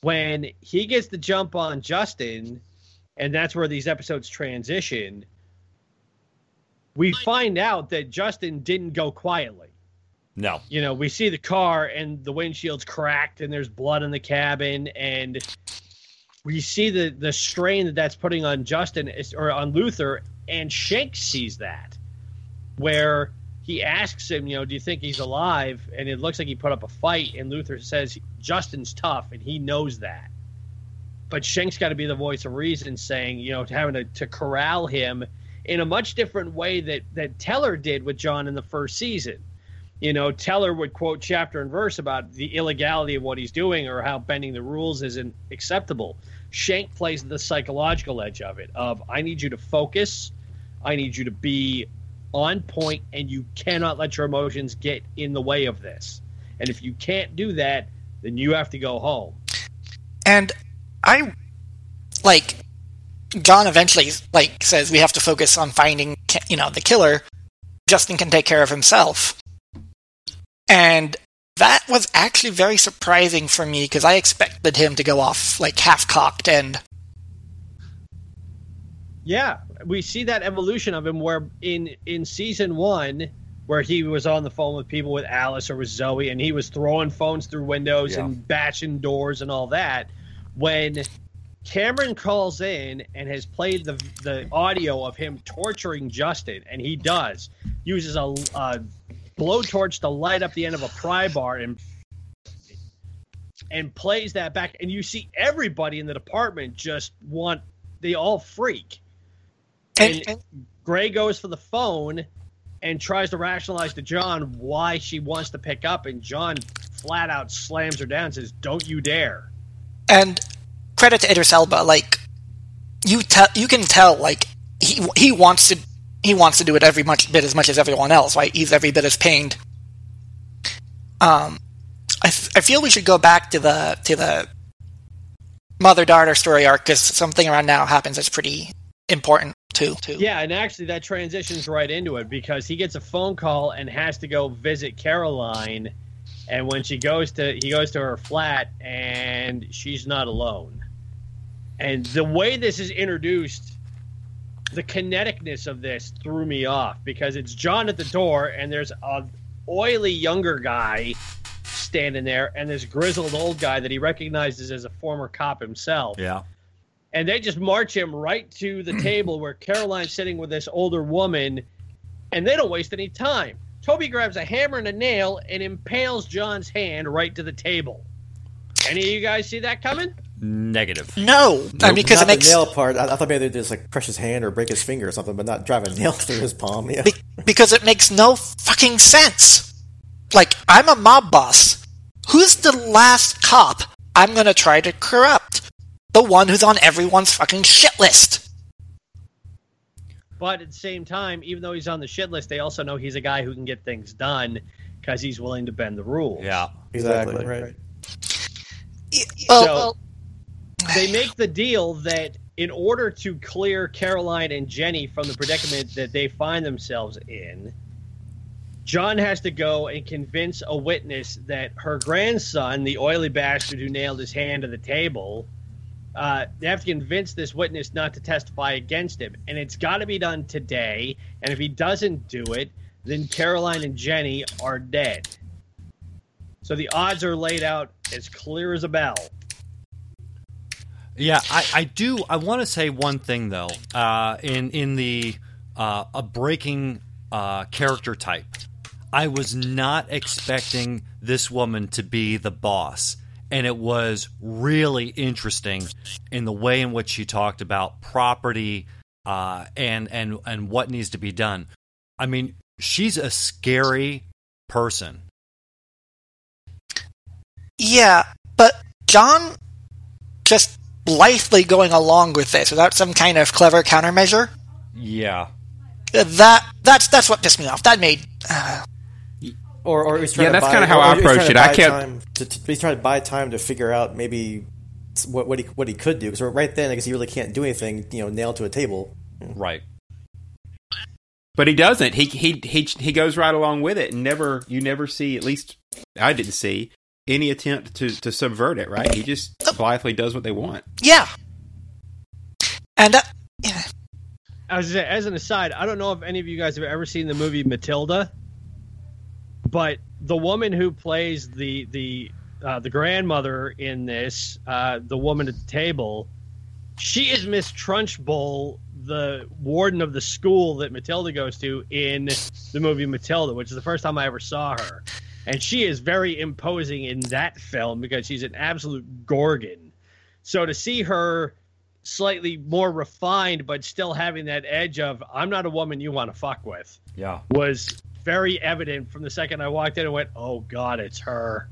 when he gets the jump on Justin and that's where these episodes transition we find out that Justin didn't go quietly. No. you know, we see the car and the windshield's cracked and there's blood in the cabin. And we see the the strain that that's putting on Justin or on Luther and Schenk sees that where he asks him, you know, do you think he's alive? And it looks like he put up a fight and Luther says Justin's tough and he knows that. But Schenk's got to be the voice of reason saying, you know, having to, to corral him in a much different way that that Teller did with John in the first season you know, Teller would quote chapter and verse about the illegality of what he's doing or how bending the rules isn't acceptable. Shank plays the psychological edge of it of I need you to focus, I need you to be on point and you cannot let your emotions get in the way of this. And if you can't do that, then you have to go home. And I like John eventually like says we have to focus on finding you know the killer. Justin can take care of himself. And that was actually very surprising for me because I expected him to go off like half cocked and Yeah, we see that evolution of him where in in season one, where he was on the phone with people with Alice or with Zoe, and he was throwing phones through windows Yeah. and bashing doors and all that. When Cameron calls in and has played the the audio of him torturing Justin, and he does uses a, a blowtorch to light up the end of a pry bar and and plays that back, and you see everybody in the department just want they all freak. And, And- and Gray goes for the phone and tries to rationalize to John why she wants to pick up, and John flat out slams her down and says, Don't you dare. and credit to Idris Elba like you tell you can tell like he he wants to he wants to do it every much bit as much as everyone else right? He's every bit as pained. Um I, f- I feel we should go back to the to the mother daughter story arc because something around now happens that's pretty important too too Yeah, and actually that transitions right into it because he gets a phone call and has to go visit Caroline. And when she goes to he goes to her flat and she's not alone. And the way this is introduced, the kineticness of this threw me off because it's John at the door and there's a oily younger guy standing there and this grizzled old guy that he recognizes as a former cop himself Yeah. And they just march him right to the [CLEARS THROAT] table where Caroline's sitting with this older woman, and they don't waste any time. Toby grabs a hammer and a nail and impales John's hand right to the table. Any of you guys see that coming? Negative. no I mean, because Not it makes the nail part. I, I thought maybe they'd just like crush his hand or break his finger or something, but not drive a nail [LAUGHS] through his palm. Yeah. Be- because it makes no fucking sense. Like, I'm a mob boss. Who's the last cop I'm gonna try to corrupt? The one who's on everyone's fucking shit list. But at the same time, even though he's on the shit list, they also know he's a guy who can get things done because he's willing to bend the rules. Yeah. exactly. Right. Well, So- well, they make the deal that in order to clear Caroline and Jenny from the predicament that they find themselves in, John has to go and convince a witness that her grandson, the oily bastard who nailed his hand to the table, uh, they have to convince this witness not to testify against him. And it's got to be done today. And if he doesn't do it, then Caroline and Jenny are dead. So the odds are laid out as clear as a bell. Yeah, I, I do. I want to say one thing though. Uh, in in the uh, a breaking uh, character type, I was not expecting this woman to be the boss. And it was really interesting in the way in which she talked about property uh, and and and what needs to be done. I mean, she's a scary person. Yeah, but John just blithely going along with this without some kind of clever countermeasure. Yeah. That that's that's what pissed me off. That made uh, Or, or he's trying Yeah, to that's kinda how I he's trying approached it. I buy kept- time to, to- he's trying to buy time to figure out maybe what, what he what he could do because right then I guess he really can't do anything. You know, nailed to a table. Right. But he doesn't. He he he he goes right along with it, and never you never see. At least I didn't see any attempt to to subvert it. Right? He just blithely does what they want. yeah, and uh, yeah. I was say, as an aside, I don't know if any of you guys have ever seen the movie Matilda, but the woman who plays the the uh, the grandmother in this, uh, the woman at the table, she is Miss Trunchbull, the warden of the school that Matilda goes to in the movie Matilda, which is the first time I ever saw her, and she is very imposing in that film because she's an absolute gorgon. So to see her slightly more refined, but still having that edge of "I'm not a woman you want to fuck with" Yeah. was very evident from the second I walked in and went, "Oh God, it's her."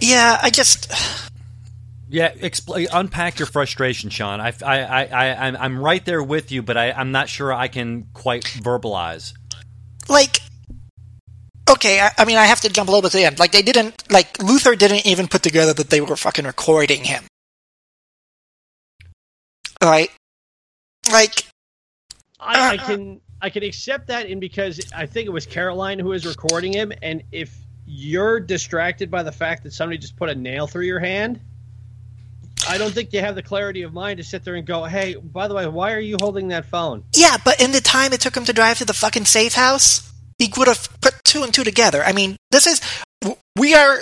yeah, I just Yeah, expl- unpack your frustration, Sean. I, I, I, I, I'm- I'm right there with you, but I, I'm not sure I can quite verbalize. like okay I, I mean i have to jump a little bit to the end like they didn't like luther didn't even put together that they were fucking recording him right like I, I uh, uh, can I can accept that in because I think it was Caroline who was recording him, and if you're distracted by the fact that somebody just put a nail through your hand. I don't think you have the clarity of mind to sit there and go, "Hey, by the way, why are you holding that phone?" yeah but in the time it took him to drive to the fucking safe house he would have put two and two together i mean this is we are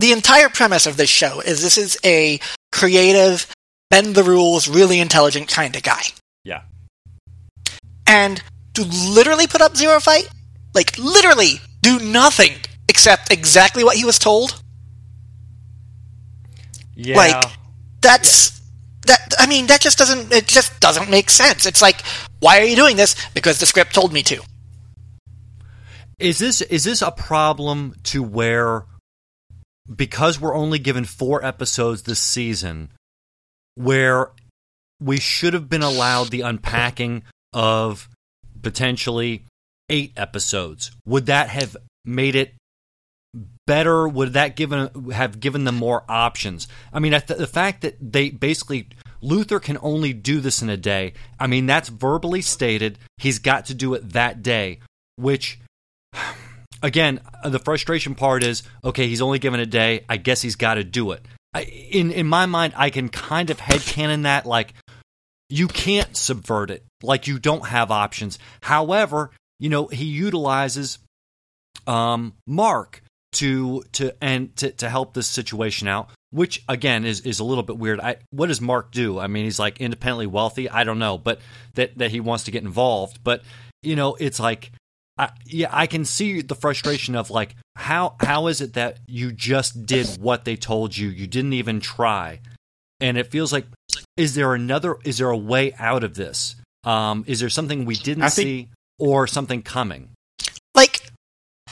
the entire premise of this show is this is a creative bend the rules really intelligent kind of guy Yeah. And to literally put up zero fight, like literally do nothing except exactly what he was told. Yeah. Like that's that. I mean, that just doesn't. It just doesn't make sense. It's like, why are you doing this? Because the script told me to. Is this is this a problem to where because we're only given four episodes this season, where we should have been allowed the unpacking of potentially eight episodes? Would that have made it better? Would that given have given them more options? I mean, the fact that they basically Luther can only do this in a day. I mean, that's verbally stated. He's got to do it that day, which [SIGHS] again, the frustration part is okay, he's only given a day. I guess he's got to do it. I, in in my mind, I can kind of headcanon that like you can't subvert it, like you don't have options. However, you know he utilizes um, Mark to to and to, to help this situation out, which again is is a little bit weird. I, what does Mark do? I mean, he's like independently wealthy. I don't know, but that that he wants to get involved. But you know, it's like I, yeah, I can see the frustration of like how how is it that you just did what they told you? You didn't even try, and it feels like is there another? Is there a way out of this? Um, is there something we didn't think- see or something coming? Like,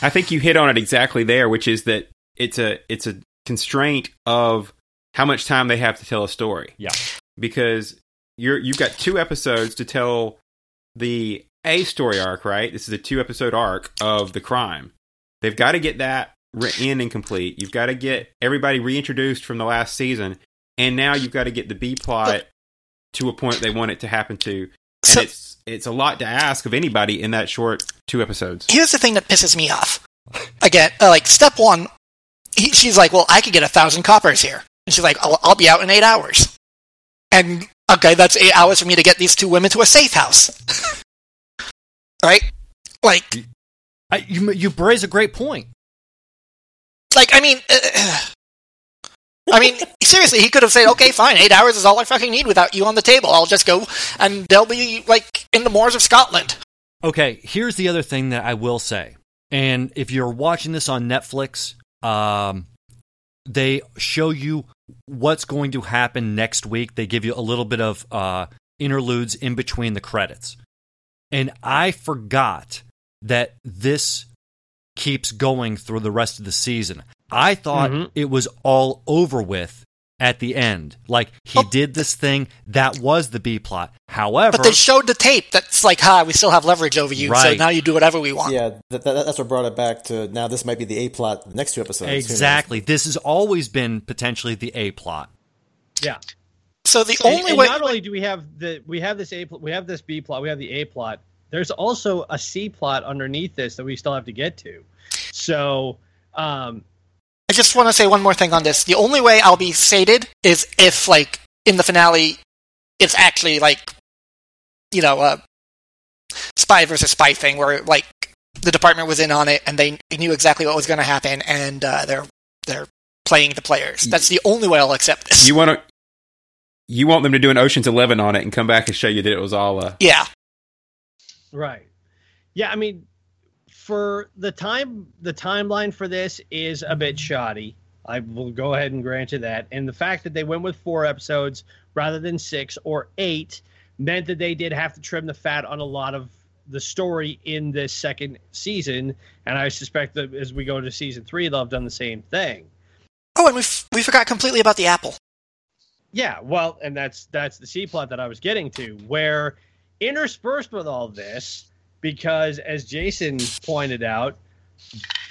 I think you hit on it exactly there, which is that it's a it's a constraint of how much time they have to tell a story. Yeah. Because you're you've got two episodes to tell the A story arc, right? This is a two episode arc of the crime. They've got to get that re- in and complete. You've got to get everybody reintroduced from the last season, and now you've got to get the B plot to a point they want it to happen to. And So- it's it's a lot to ask of anybody in that short two episodes. here's the thing that pisses me off. Again, uh, like step one, he, she's like, "Well, I could get a thousand coppers here," and she's like, I'll, "I'll be out in eight hours." And okay, that's eight hours for me to get these two women to a safe house, [LAUGHS] right? Like, I, you you raise a great point. like I mean, uh, I mean, seriously, he could have said, "Okay, fine, eight hours is all I fucking need without you on the table. I'll just go, and they'll be like in the moors of Scotland." Okay, here's the other thing that I will say. And if you're watching this on Netflix, um, they show you what's going to happen next week. They give you a little bit of uh, interludes in between the credits. And I forgot that this keeps going through the rest of the season. I thought Mhm. it was all over with at the end. Like he Oh. did this thing, that was the B plot. However, But they showed the tape that's like, ha, we still have leverage over you, so now you do whatever we want. Yeah, that, that, that's what brought it back to now. This might be the A plot. The next two episodes. Exactly. This has always been potentially the A plot. Yeah. So the And- only and way. not only do we have the we have this A pl- we have this B plot, we have the A plot. There's also a C plot underneath this that we still have to get to. So, um, I just want to say one more thing on this. The only way I'll be sated is if, like, in the finale, it's actually like, you know, a spy versus spy thing where like the department was in on it and they knew exactly what was going to happen and uh, they're they're playing the players. That's the only way I'll accept this. You want to. You want them to do an Ocean's Eleven on it and come back and show you that it was all uh, yeah, Right. Yeah, I mean, for the time, the timeline for this is a bit shoddy. I will go ahead and grant you that. And the fact that they went with four episodes rather than six or eight meant that they did have to trim the fat on a lot of the story in this second season. And I suspect that as we go to season three, they'll have done the same thing. Oh, and we f- we forgot completely about the apple. Yeah, well, and that's that's the C plot that I was getting to, where interspersed with all this, because as Jason pointed out,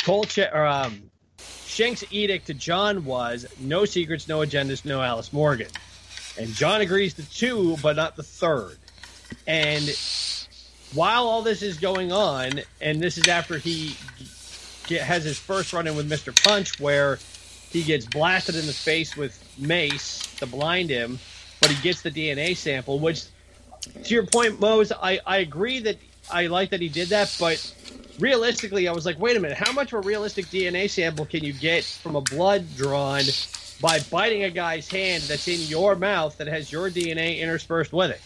Kolche or um, Schenk's edict to John was no secrets, no agendas, no Alice Morgan, and John agrees to two, but not the third. And while all this is going on, and this is after he get, has his first run in with Mister Punch, where he gets blasted in the face with mace to blind him, but he gets the DNA sample, which, to your point, Mose, I, I agree that I like that he did that, but realistically, I was like, wait a minute, how much of a realistic DNA sample can you get from a blood drawn by biting a guy's hand that's in your mouth that has your DNA interspersed with it?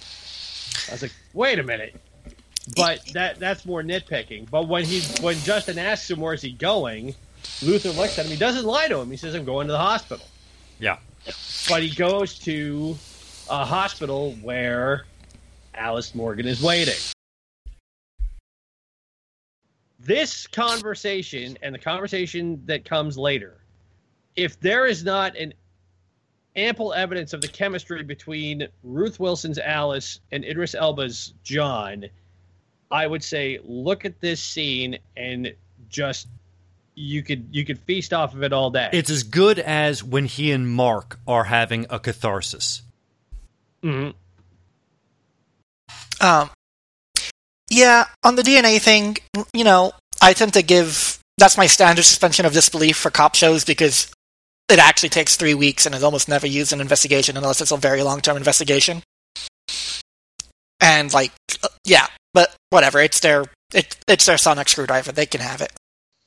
I was like, wait a minute. But that that's more nitpicking. But when he when Justin asks him where's he going, Luther looks at him. He doesn't lie to him. He says, "I'm going to the hospital." Yeah. But he goes to a hospital where Alice Morgan is waiting. This conversation and the conversation that comes later, if there is not an ample evidence of the chemistry between Ruth Wilson's Alice and Idris Elba's John, I would say look at this scene and just you could you could feast off of it all day. It's as good as when he and Mark are having a catharsis. Mhm. Um, yeah, on the DNA thing, you know, I tend to give that's my standard suspension of disbelief for cop shows because it actually takes three weeks and is almost never used in investigation unless it's a very long term investigation. And like, uh, yeah, but whatever. It's their it, it's their sonic screwdriver. They can have it.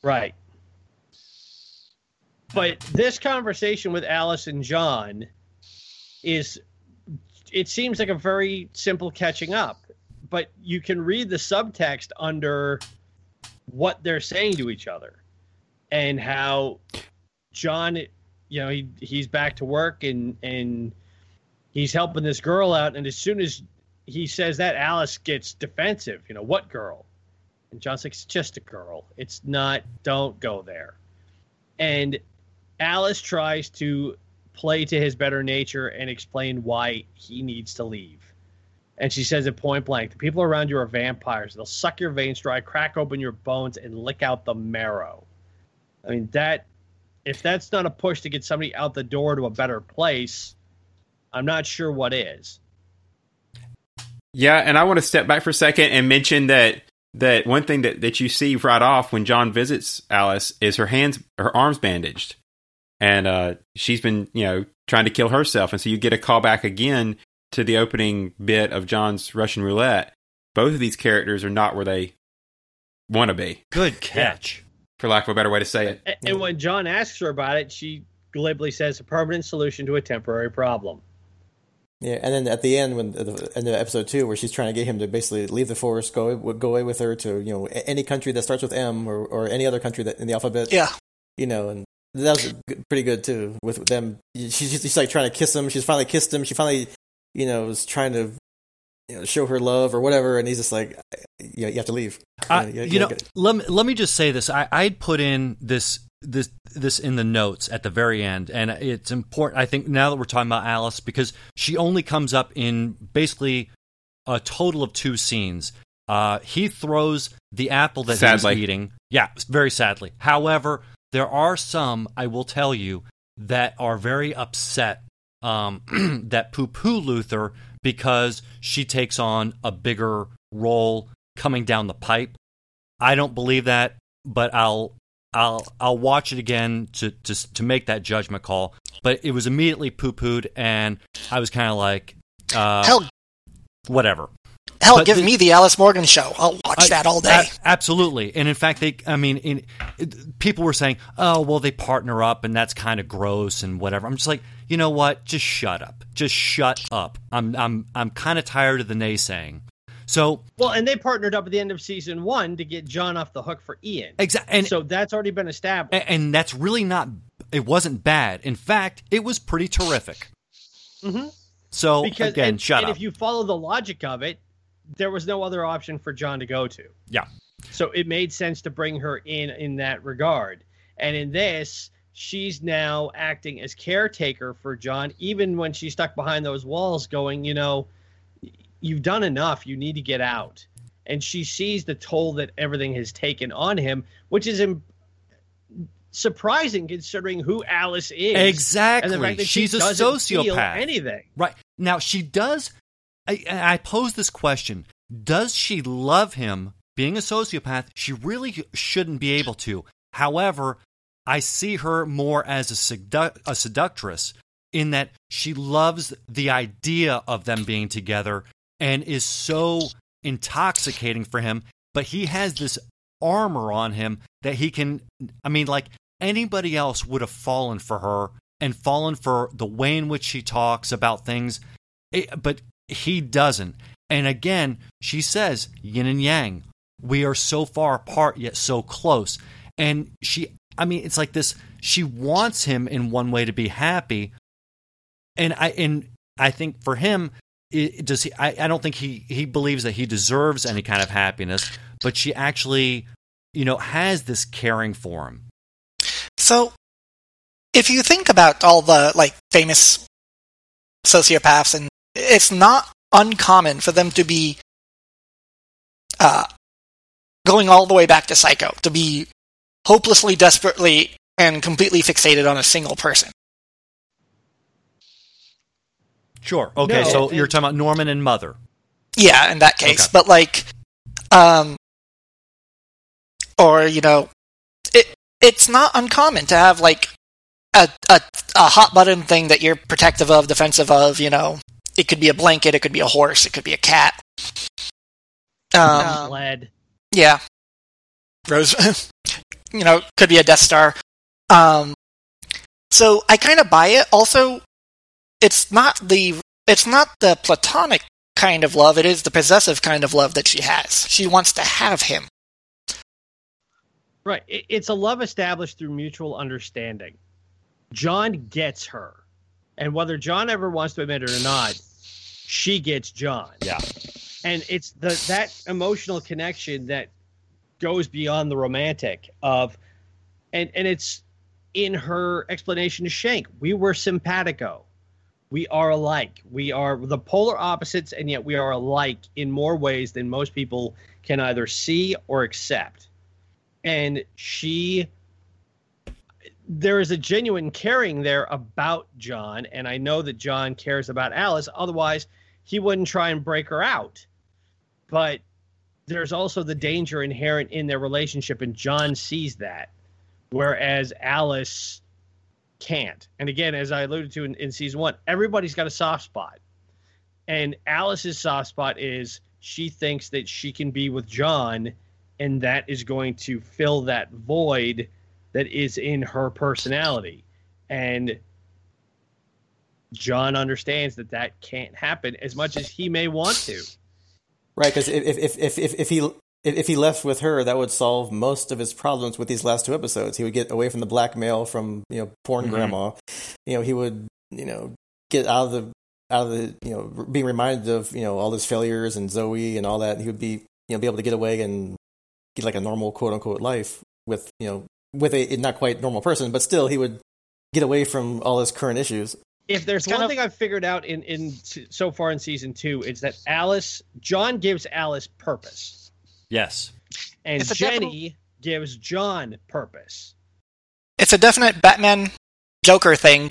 Right. But this conversation with Alice and John is it seems like a very simple catching up, but you can read the subtext under what they're saying to each other and how John you know he he's back to work and and he's helping this girl out and as soon as he says that Alice gets defensive, you know, what girl? And John's like, it's just a girl. It's not, don't go there. And Alice tries to play to his better nature and explain why he needs to leave. And she says it point blank the people around you are vampires. They'll suck your veins dry, crack open your bones, and lick out the marrow. I mean, that, if that's not a push to get somebody out the door to a better place, I'm not sure what is. Yeah, and I want to step back for a second and mention that that one thing that, that you see right off when John visits Alice is her hands her arms bandaged. And uh, she's been, you know, trying to kill herself. And so you get a call back again to the opening bit of John's Russian roulette. Both of these characters are not where they want to be, Good catch. for lack of a better way to say it. A- And when John asks her about it, she glibly says a permanent solution to a temporary problem. Yeah, and then at the end, when the end of episode two, where she's trying to get him to basically leave the forest, go go away with her to you know any country that starts with M or, or any other country that in the alphabet. Yeah. you know, and that was pretty good too with them. She's, she's like trying to kiss him. She's finally kissed him. She finally, you know, was trying to you know show her love or whatever, and he's just like, yeah, you have to leave. I, Yeah, you know, let me, let me just say this. I, I'd put in this this this in the notes at the very end, and it's important. I think now that we're talking about Alice, because she only comes up in basically a total of two scenes. Uh, he throws the apple that Sadly. he's eating. Yeah, very sadly. However, there are some I will tell you that are very upset um, [CLEARS THROAT] that poo poo Luther because she takes on a bigger role coming down the pipe. I don't believe that, but I'll I'll I'll watch it again to to to make that judgment call. But it was immediately poo pooed, and I was kind of like, uh, Hell, whatever. hell, but give the- me the Alice Morgan show. I'll watch I- that all day. a- absolutely. And in fact, they, I mean, in, it, people were saying, oh, well, they partner up and that's kind of gross and whatever. I'm just like, you know what? Just shut up. Just shut up. I'm, I'm, I'm kind of tired of the naysaying. So, Well, and they partnered up at the end of season one to get John off the hook for Ian. exactly. And, so that's already been established. and, and that's really not, it wasn't bad. In fact, it was pretty terrific. Mhm. So, because again, and, shut and up. if you follow the logic of it, there was no other option for John to go to. Yeah. So it made sense to bring her in in that regard. And in this, she's now acting as caretaker for John, even when she's stuck behind those walls, going, you know, you've done enough. You need to get out. And she sees the toll that everything has taken on him, which is im- surprising considering who Alice is. Exactly. And the fact that She's she a sociopath. anything. Right. Now, she does. I, I pose this question Does she love him being a sociopath? She really shouldn't be able to. However, I see her more as a, sedu- a seductress in that she loves the idea of them being together and is so intoxicating for him. But he has this armor on him that he can. I mean, like anybody else would have fallen for her and fallen for the way in which she talks about things, It- but he doesn't. And again, she says yin and yang. We are so far apart yet so close. And she, I mean, it's like this. She wants him in one way to be happy, and I and I think for him, it, does he? I, I don't think he he believes that he deserves any kind of happiness, but she actually, you know, has this caring for him. So, if you think about all the like famous sociopaths, and it's not uncommon for them to be uh, going all the way back to Psycho, to be hopelessly, desperately, and completely fixated on a single person. Sure. Okay, No, so and- you're talking about Norman and Mother. Yeah, in that case. Okay. But like, um, or you know, it it's not uncommon to have like a a, a hot button thing that you're protective of, defensive of. You know, it could be a blanket, it could be a horse, it could be a cat. Um, Sled. yeah, Rose. [LAUGHS] you know, could be a Death Star. Um, so I kind of buy it. Also, it's not the it's not the platonic kind of love. It is the possessive kind of love that she has. She wants to have him. Right. It's a love established through mutual understanding. John gets her. And whether John ever wants to admit it or not, she gets John. Yeah. And it's the that emotional connection that goes beyond the romantic of and and it's in her explanation to Schenk. We were simpatico. We are alike. We are the polar opposites, and yet we are alike in more ways than most people can either see or accept and she there is a genuine caring there about John and I know that John cares about Alice otherwise he wouldn't try and break her out but there's also the danger inherent in their relationship and John sees that whereas Alice can't. And again as I alluded to in, in season 1 everybody's got a soft spot. And Alice's soft spot is she thinks that she can be with John and that is going to fill that void that is in her personality. And John understands that that can't happen as much as he may want to. Right, because if, if, if, if, if he if, he left with her, that would solve most of his problems with these last two episodes. He would get away from the blackmail from you know porn Mhm. grandma. You know, he would you know get out of the out of the you know being reminded of you know all his failures and Zoe and all that. He would be you know be able to get away and get like a normal quote unquote life with you know with a not quite normal person, but still he would get away from all his current issues. If there's It's kind one of- thing I've figured out in in so far in season two, it's that Alice John gives Alice purpose, Yes. and It's a Jenny gives John purpose. It's a definite Batman Joker thing,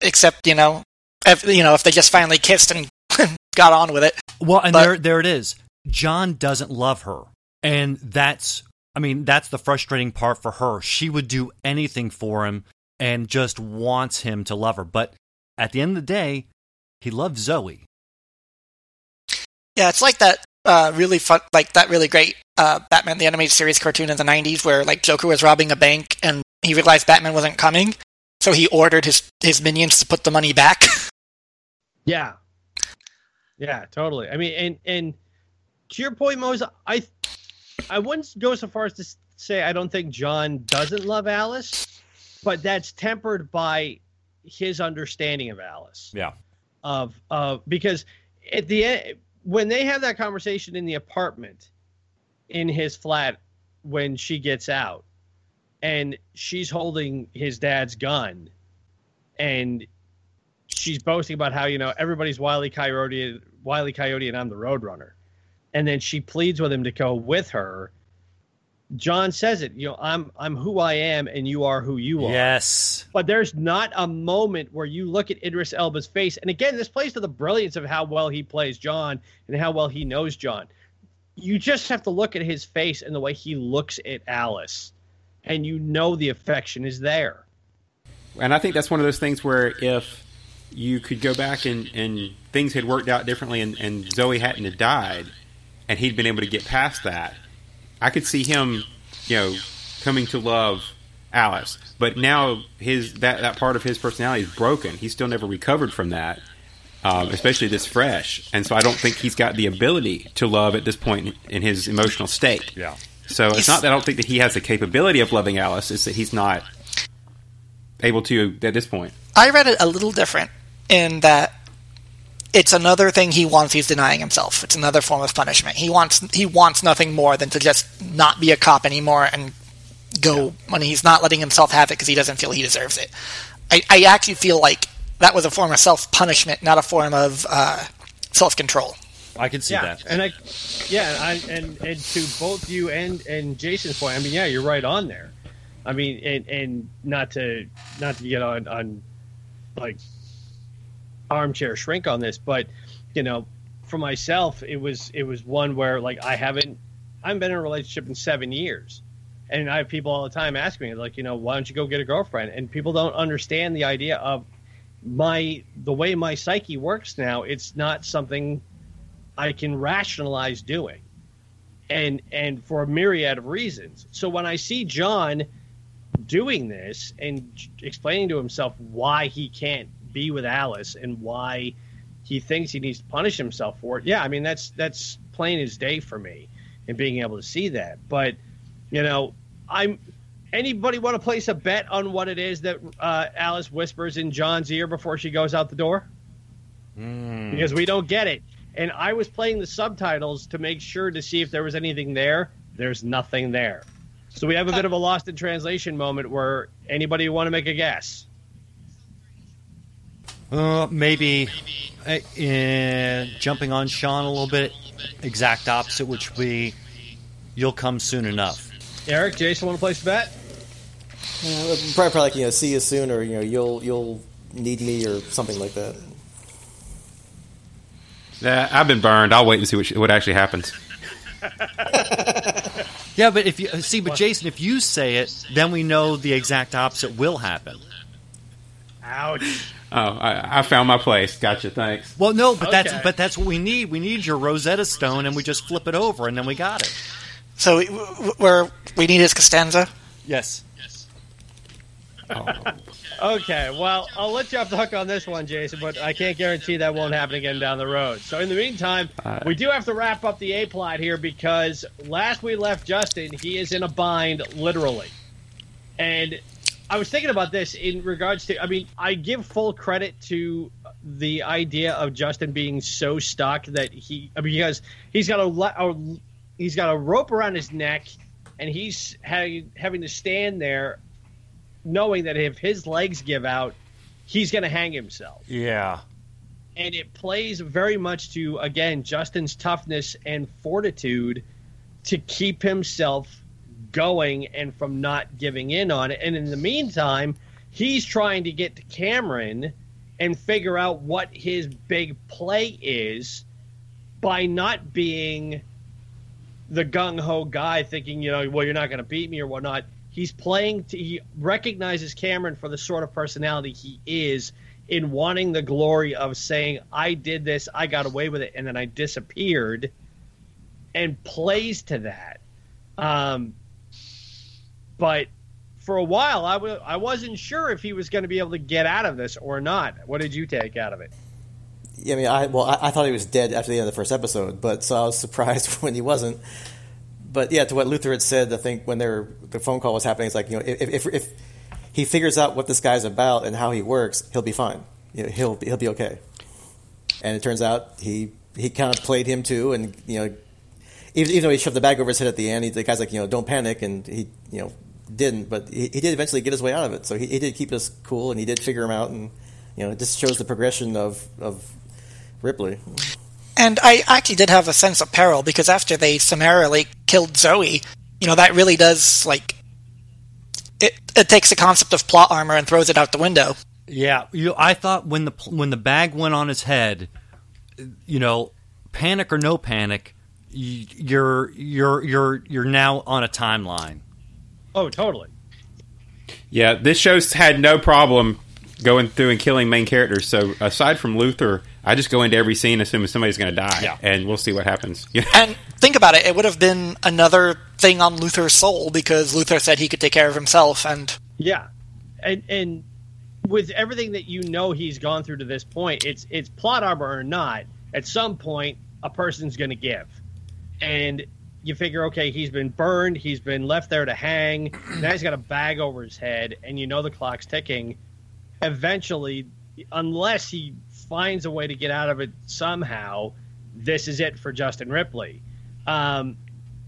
except you know, if, you know, if they just finally kissed and [LAUGHS] got on with it. Well, and But- there there it is. John doesn't love her. And that's I mean, that's the frustrating part for her. She would do anything for him and just wants him to love her. But at the end of the day, he loves Zoe. Yeah, it's like that uh, really fun, like that really great uh, Batman the Animated Series cartoon in the '90s, where like Joker was robbing a bank and he realized Batman wasn't coming, so he ordered his his minions to put the money back. [LAUGHS] Yeah, yeah, totally. I mean, and and to your point, Mose, I I wouldn't go so far as to say I don't think John doesn't love Alice, but that's tempered by his understanding of Alice. Yeah. Of of because at the end when they have that conversation in the apartment in his flat when she gets out and she's holding his dad's gun and she's boasting about how you know everybody's wily coyote wily coyote and i'm the roadrunner and then she pleads with him to go with her john says it you know i'm i'm who i am and you are who you are Yes. but there's not a moment where you look at Idris Elba's face. And again, this plays to the brilliance of how well he plays John and how well he knows John. You just have to look at his face and the way he looks at Alice, and you know the affection is there. And I think that's one of those things where if you could go back and, and things had worked out differently and, and Zoe hadn't have died and he'd been able to get past that, I could see him, you know, coming to love Alice. But now his that, that part of his personality is broken. He's still never recovered from that. Um, especially this fresh, and so I don't think he's got the ability to love at this point in, in his emotional state. Yeah. So it's not that I don't think that he has the capability of loving Alice; it's that he's not able to at this point. I read it a little different in that it's another thing he wants. He's denying himself. It's another form of punishment. He wants he wants nothing more than to just not be a cop anymore and go when he's not letting himself have it because he doesn't feel he deserves it. I, I actually feel like that was a form of self punishment, not a form of uh, self control. I can see yeah, that. and I, yeah, I, and and to both you and and Jason's point, I mean, yeah, you're right on there. I mean, and and not to not to get on on like armchair shrink on this, but you know, for myself, it was it was one where like I haven't I haven't been in a relationship in seven years, and I have people all the time asking me like, you know, why don't you go get a girlfriend? And people don't understand the idea of my the way my psyche works now. It's not something I can rationalize doing, and and for a myriad of reasons. So when I see John doing this and explaining to himself why he can't be with Alice and why he thinks he needs to punish himself for it, yeah, I mean that's that's plain as day for me, and being able to see that. But you know, I'm. Anybody want to place a bet on what it is that uh, Alice whispers in John's ear before she goes out the door? because we don't get it. And I was playing the subtitles to make sure to see if there was anything there. There's nothing there. So we have a bit of a lost in translation moment where anybody want to make a guess? Uh, maybe uh, uh, jumping on Sean a little bit, exact opposite, which would be you'll come soon enough. Eric, Jason, want to place a bet? Uh, probably, probably like you know, see you soon, or you know, you'll you'll need me, or something like that. Uh, I've been burned. I'll wait and see what, what actually happens. [LAUGHS] Yeah, but if you see, but Jason, if you say it, then we know the exact opposite will happen. Ouch. Oh, I, I found my place. Gotcha. Thanks. Well, no, but that's but that's what we need. We need your Rosetta Stone, and we just flip it over, and then we got it. So we, we- we're, need his Costanza. Yes. Yes. [LAUGHS] Okay, well, I'll let you off the hook on this one, Jason, but I can't guarantee that won't happen again down the road. So, in the meantime, Uh, we do have to wrap up the A plot here because last we left Justin, he is in a bind, literally. And I was thinking about this in regards to, I mean, I give full credit to the idea of Justin being so stuck that he, I mean, because he's got a, a he's got a rope around his neck, and he's ha- having to stand there knowing that if his legs give out, he's going to hang himself. Yeah. And it plays very much to, again, Justin's toughness and fortitude to keep himself going and from not giving in on it. And in the meantime, he's trying to get to Cameron and figure out what his big play is by not being the gung ho guy thinking, you know, well, you're not going to beat me or whatnot. He's playing, to, he recognizes Cameron for the sort of personality he is in wanting the glory of saying, I did this, I got away with it, and then I disappeared, and plays to that. Um, but for a while, I w- I wasn't sure if he was going to be able to get out of this or not. What did you take out of it? Yeah, I mean, I well, I, I thought he was dead after the end of the first episode, but so I was [LAUGHS] surprised [LAUGHS] when he wasn't. But yeah, to what Luther had said, I think when their the phone call was happening, it's like you know, if if, if he figures out what this guy's about and how he works, he'll be fine. You know, he'll he'll be okay. And it turns out he he kind of played him too, and you know, even, even though he shoved the bag over his head at the end, he, the guy's like, you know, don't panic, and he you know didn't, but he, he did eventually get his way out of it. So he, he did keep us cool, and he did figure him out, and you know, it just shows the progression of of Ripley. And I actually did have a sense of peril because after they summarily killed Zoe, you know, that really does, like, it, it takes the concept of plot armor and throws it out the window. Yeah, you, I thought when the when the bag went on his head, you know, panic or no panic, you're you're you're you're now on a timeline. Oh, totally. Yeah, this show's had no problem going through and killing main characters. So aside from Luther, I just go into every scene assuming somebody's going to die, Yeah. and we'll see what happens. [LAUGHS] And think about it, it would have been another thing on Luther's soul because Luther said he could take care of himself, and Yeah, and and with everything that you know he's gone through to this point, it's it's plot armor or not. At some point, a person's going to give, and you figure, okay, he's been burned, he's been left there to hang. [CLEARS THROAT] Now he's got a bag over his head, and you know the clock's ticking. Eventually, unless he finds a way to get out of it somehow, this is it for Justin Ripley. Um,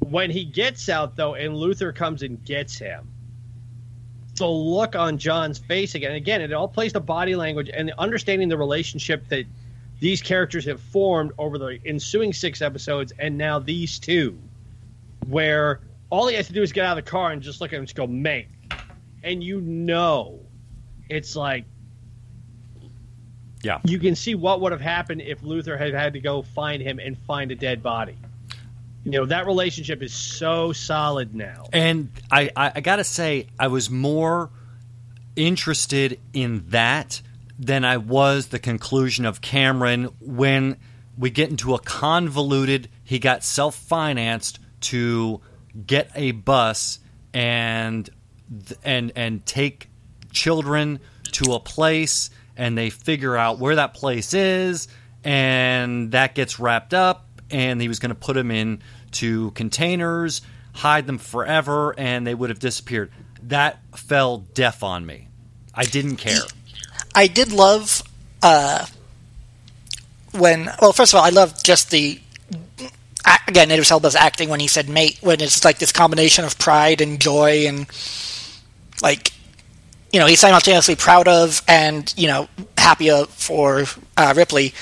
when he gets out, though, and Luther comes and gets him, the look on John's face again. Again, it all plays to body language and understanding the relationship that these characters have formed over the ensuing six episodes, and now these two, where all he has to do is get out of the car and just look at him and just go, mate. And you know, it's like, Yeah. you can see what would have happened if Luther had had to go find him and find a dead body. You know, that relationship is so solid now. And I, I, I got to say, I was more interested in that than I was the conclusion of Cameron when we get into a convoluted, he got self financed to get a bus and and and take children to a place and they figure out where that place is and that gets wrapped up and he was going to put them in to containers hide them forever and they would have disappeared that fell deaf on me i didn't care I did love uh, when. Well, first of all, I love just the again Idris Elba's acting when he said "mate" when it's like this combination of pride and joy and like you know he's simultaneously proud of and you know happy of for uh, Ripley,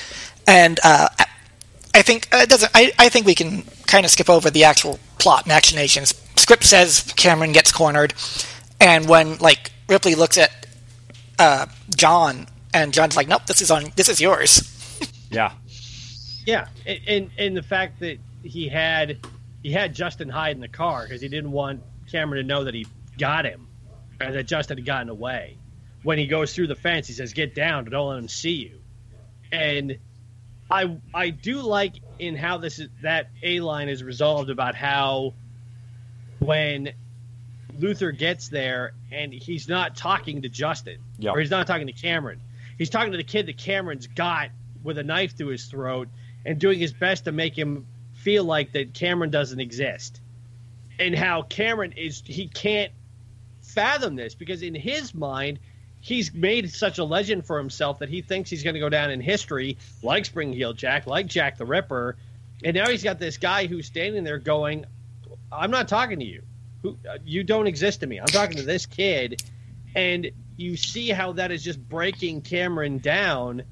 and uh, I think uh, it doesn't. I, I think we can kind of skip over the actual plot machinations. Script says Cameron gets cornered, and when like Ripley looks at uh, John, and John's like, "Nope, this is on. This is yours." [LAUGHS] yeah Yeah, and, and and the fact that he had he had Justin hide in the car because he didn't want Cameron to know that he got him and that Justin had gotten away. When he goes through the fence, he says, "Get down! Don't let him see you." And I I do like in how this is that a line is resolved about how when Luther gets there and he's not talking to Justin, Yeah. or he's not talking to Cameron. He's talking to the kid that Cameron's got with a knife through his throat and doing his best to make him feel like that Cameron doesn't exist, and how Cameron is he can't fathom this because in his mind he's made such a legend for himself that he thinks he's going to go down in history like Spring Heel Jack, like Jack the Ripper, and now he's got this guy who's standing there going, "I'm not talking to you. Who you don't exist to me. I'm talking to this kid," and you see how that is just breaking Cameron down.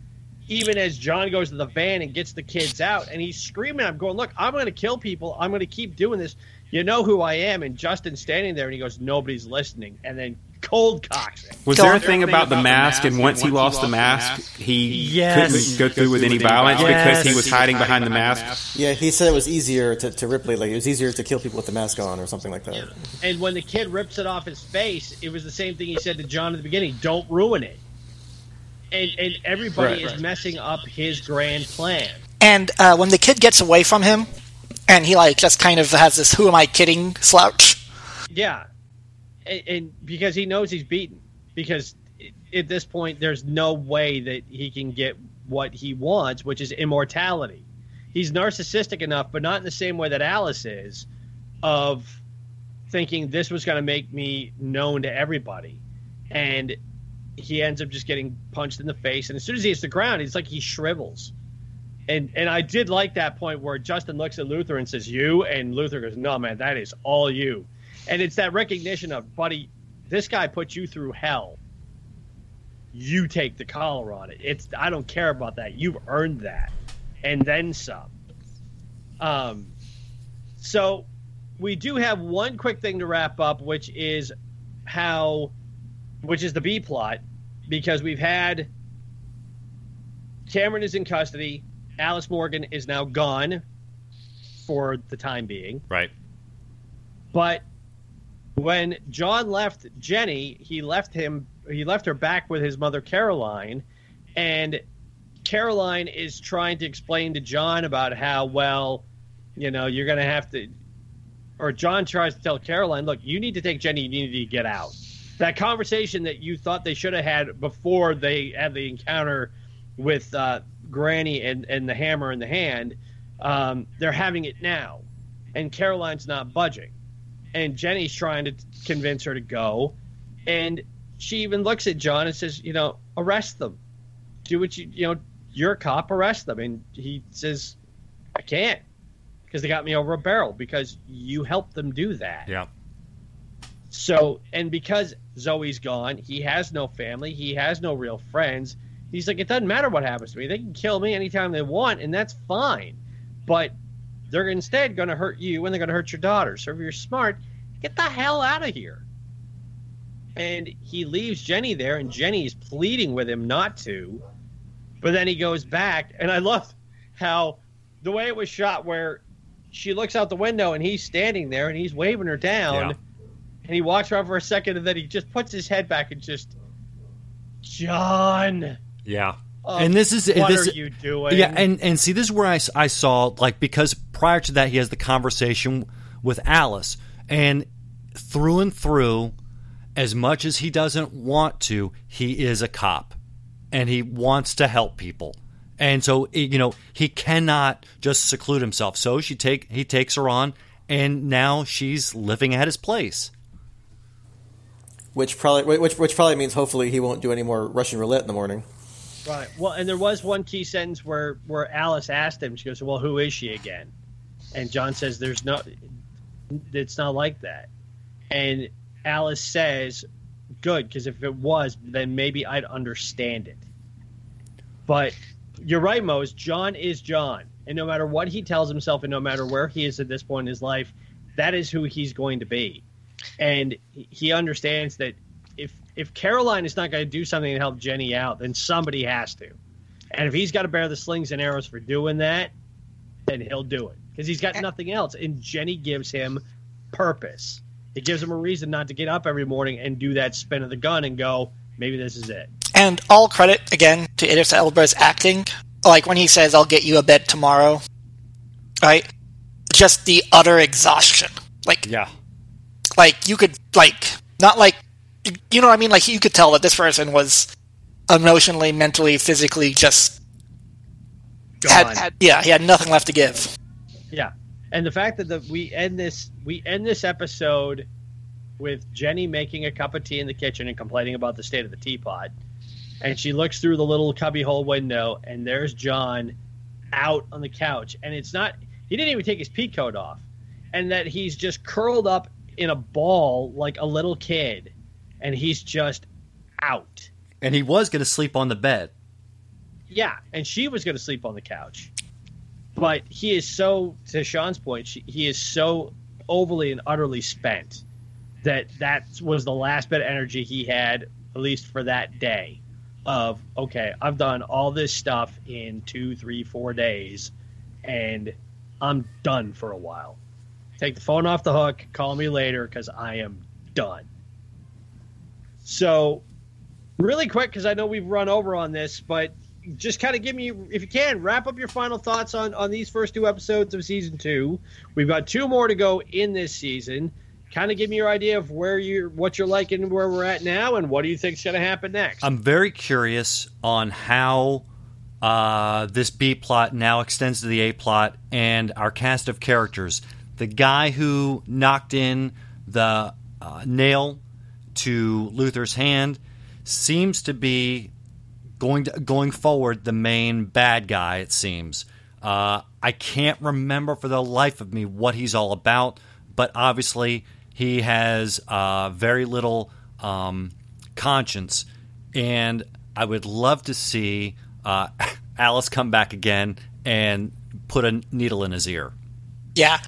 Even as John goes to the van and gets the kids out, and he's screaming, "I'm going! Look, I'm going to kill people. I'm going to keep doing this. You know who I am." And Justin's standing there, and he goes, "Nobody's listening." And then cold cocks it. Was there a thing about the mask, and once he lost the mask, he Yes. couldn't go through with any violence Yes. because he was hiding behind the mask? Yeah, he said it was easier to, to Ripley, like it was easier to kill people with the mask on or something like that. And when the kid rips it off his face, it was the same thing he said to John at the beginning: "Don't ruin it." And and everybody Right, is right. messing up his grand plan. And uh, when the kid gets away from him, and he like just kind of has this "Who am I kidding?" slouch. Yeah, and, and because he knows he's beaten. Because at this point, there's no way that he can get what he wants, which is immortality. He's narcissistic enough, but not in the same way that Alice is, of thinking this was going to make me known to everybody, and he ends up just getting punched in the face. And as soon as he hits the ground, it's like he shrivels. And and I did like that point where Justin looks at Luther and says, "You," and Luther goes, "No, man, that is all you." And it's that recognition of, buddy, this guy put you through hell. You take the collar on it. It's I don't care about that. You've earned that, and then some. Um, so we do have one quick thing to wrap up, which is how, which is the B plot, because we've had Cameron is in custody. Alice Morgan is now gone for the time being. Right. But when John left Jenny, he left him he left her back with his mother Caroline and Caroline is trying to explain to John about how well, you know, you're going to have to or John tries to tell Caroline, "Look, you need to take Jenny, you need to get out." That conversation that you thought they should have had before they had the encounter with uh, Granny and, and the hammer in the hand, um, they're having it now, and Caroline's not budging and Jenny's trying to convince her to go, and she even looks at John and says, "You know, arrest them. Do what you you know. You're a cop. Arrest them." And he says, "I can't because they got me over a barrel because you helped them do that." Yeah. So, and because Zoe's gone, he has no family, he has no real friends. He's like, it doesn't matter what happens to me. They can kill me anytime they want, and that's fine. But they're instead going to hurt you and they're going to hurt your daughter. So if you're smart, get the hell out of here. And he leaves Jenny there, and Jenny is pleading with him not to. But then he goes back, and I love how the way it was shot, where she looks out the window and he's standing there and he's waving her down. Yeah. And he walks around for a second, and then he just puts his head back and just, John. Yeah. uh, and this is what this are you doing? Yeah, and and see, this is where I, I saw like because prior to that he has the conversation with Alice, and through and through, as much as he doesn't want to, he is a cop, and he wants to help people, and so you know he cannot just seclude himself. So she take he takes her on, and now she's living at his place. Which probably which which probably means hopefully he won't do any more Russian roulette in the morning. Right. Well, and there was one key sentence where where Alice asked him. She goes, "Well, who is she again?" And John says, "There's no. It's not like that." And Alice says, "Good, because if it was, then maybe I'd understand it." But you're right, Mose. John is John, and no matter what he tells himself, and no matter where he is at this point in his life, that is who he's going to be. And he understands that if if Caroline is not going to do something to help Jenny out, then somebody has to. And if he's got to bear the slings and arrows for doing that, then he'll do it because he's got nothing else. And Jenny gives him purpose. It gives him a reason not to get up every morning and do that spin of the gun and go, maybe this is it. And all credit again to Idris Elba's acting. Like when he says, "I'll get you a bed tomorrow," right? Just the utter exhaustion. Like Yeah. Like you could like not like you know what I mean. Like you could tell that this person was emotionally, mentally, physically just had, Gone. had yeah he had nothing left to give. Yeah, and the fact that the, we end this we end this episode with Jenny making a cup of tea in the kitchen and complaining about the state of the teapot, and she looks through the little cubbyhole window, and there's John out on the couch, and it's not he didn't even take his pea coat off, and that he's just curled up in a ball like a little kid, and he's just out. And he was going to sleep on the bed. Yeah, and she was going to sleep on the couch. But he is so, to Sean's point, she, he is so overly and utterly spent that that was the last bit of energy he had, at least for that day. Of, okay, I've done all this stuff in two, three, four days, and I'm done for a while. Take the phone off the hook, call me later, because I am done. So, really quick, because I know we've run over on this, but just kind of give me, if you can, wrap up your final thoughts on on these first two episodes of season two. We've got two more to go in this season. Kind of give me your idea of where you're, what you're liking, where we're at now, and what do you think's going to happen next? I'm very curious on how uh, this B plot now extends to the A plot and our cast of characters. The guy who knocked in the uh, nail to Luther's hand seems to be going to, going forward the main bad guy. It seems. Uh, I can't remember for the life of me what he's all about, but obviously he has uh, very little um, conscience, and I would love to see uh, [LAUGHS] Alice come back again and put a needle in his ear. Yeah,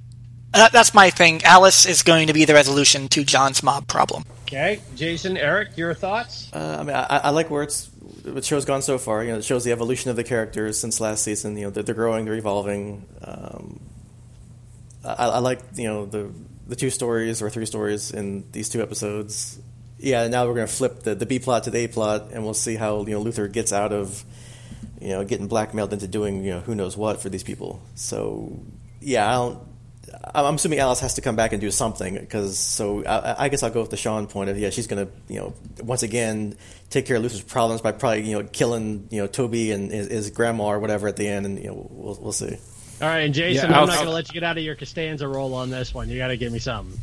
Uh, that's my thing. Alice is going to be the resolution to John's mob problem. okay, Jason, Eric, your thoughts? Uh, I mean, I, I like where it's the show's gone so far. You know, it shows the evolution of the characters since last season. You know, they're, they're growing, they're evolving. Um, I, I like you know the the two stories or three stories in these two episodes. Yeah, now we're going to flip the, the B plot to the A plot, and we'll see how you know Luther gets out of you know getting blackmailed into doing you know who knows what for these people. So yeah, I don't. I'm assuming Alice has to come back and do something because. So I, I guess I'll go with the Sean point of yeah, she's going to you know once again take care of Luther's problems by probably you know killing you know Toby and his, his grandma or whatever at the end, and you know we'll we'll see. All right, and Jason, Yeah, I'm not going to let you get out of your Costanza role on this one. You got to give me something.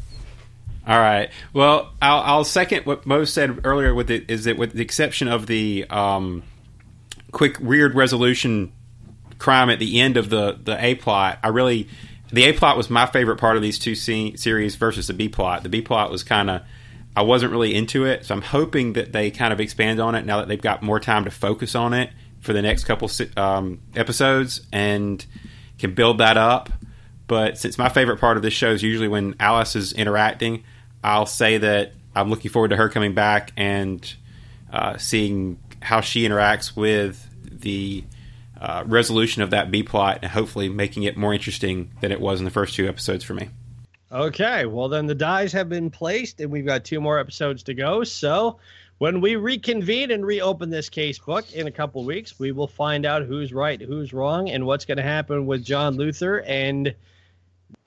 All right. Well, I'll, I'll second what Mo said earlier. With it is that with the exception of the um, quick weird resolution crime at the end of the the A plot, I really the A plot was my favorite part of these two se- series versus the B plot. The B plot was kind of I wasn't really into it, so I'm hoping that they kind of expand on it now that they've got more time to focus on it for the next couple um, episodes and can build that up. But since my favorite part of this show is usually when Alice is interacting, I'll say that I'm looking forward to her coming back and uh, seeing how she interacts with the uh, resolution of that B plot and hopefully making it more interesting than it was in the first two episodes for me. Okay, well then the dies have been placed, and we've got two more episodes to go. So when we reconvene and reopen this case book in a couple weeks, we will find out who's right, who's wrong, and what's going to happen with John Luther and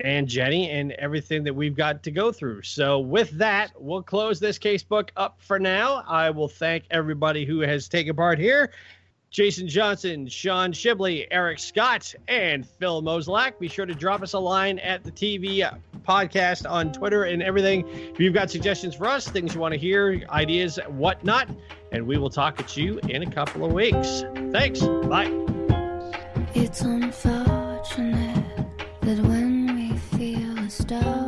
and Jenny and everything that we've got to go through. So with that, we'll close this case book up for now. I will thank everybody who has taken part here. Jason Johnson, Sean Schbley, Eric Scott, and Phil Mozolak. Be sure to drop us a line at the TV podcast on Twitter and everything. If you've got suggestions for us, things you want to hear, ideas, whatnot, and we will talk at you in a couple of weeks. Thanks. Bye. It's unfortunate that when we feel a star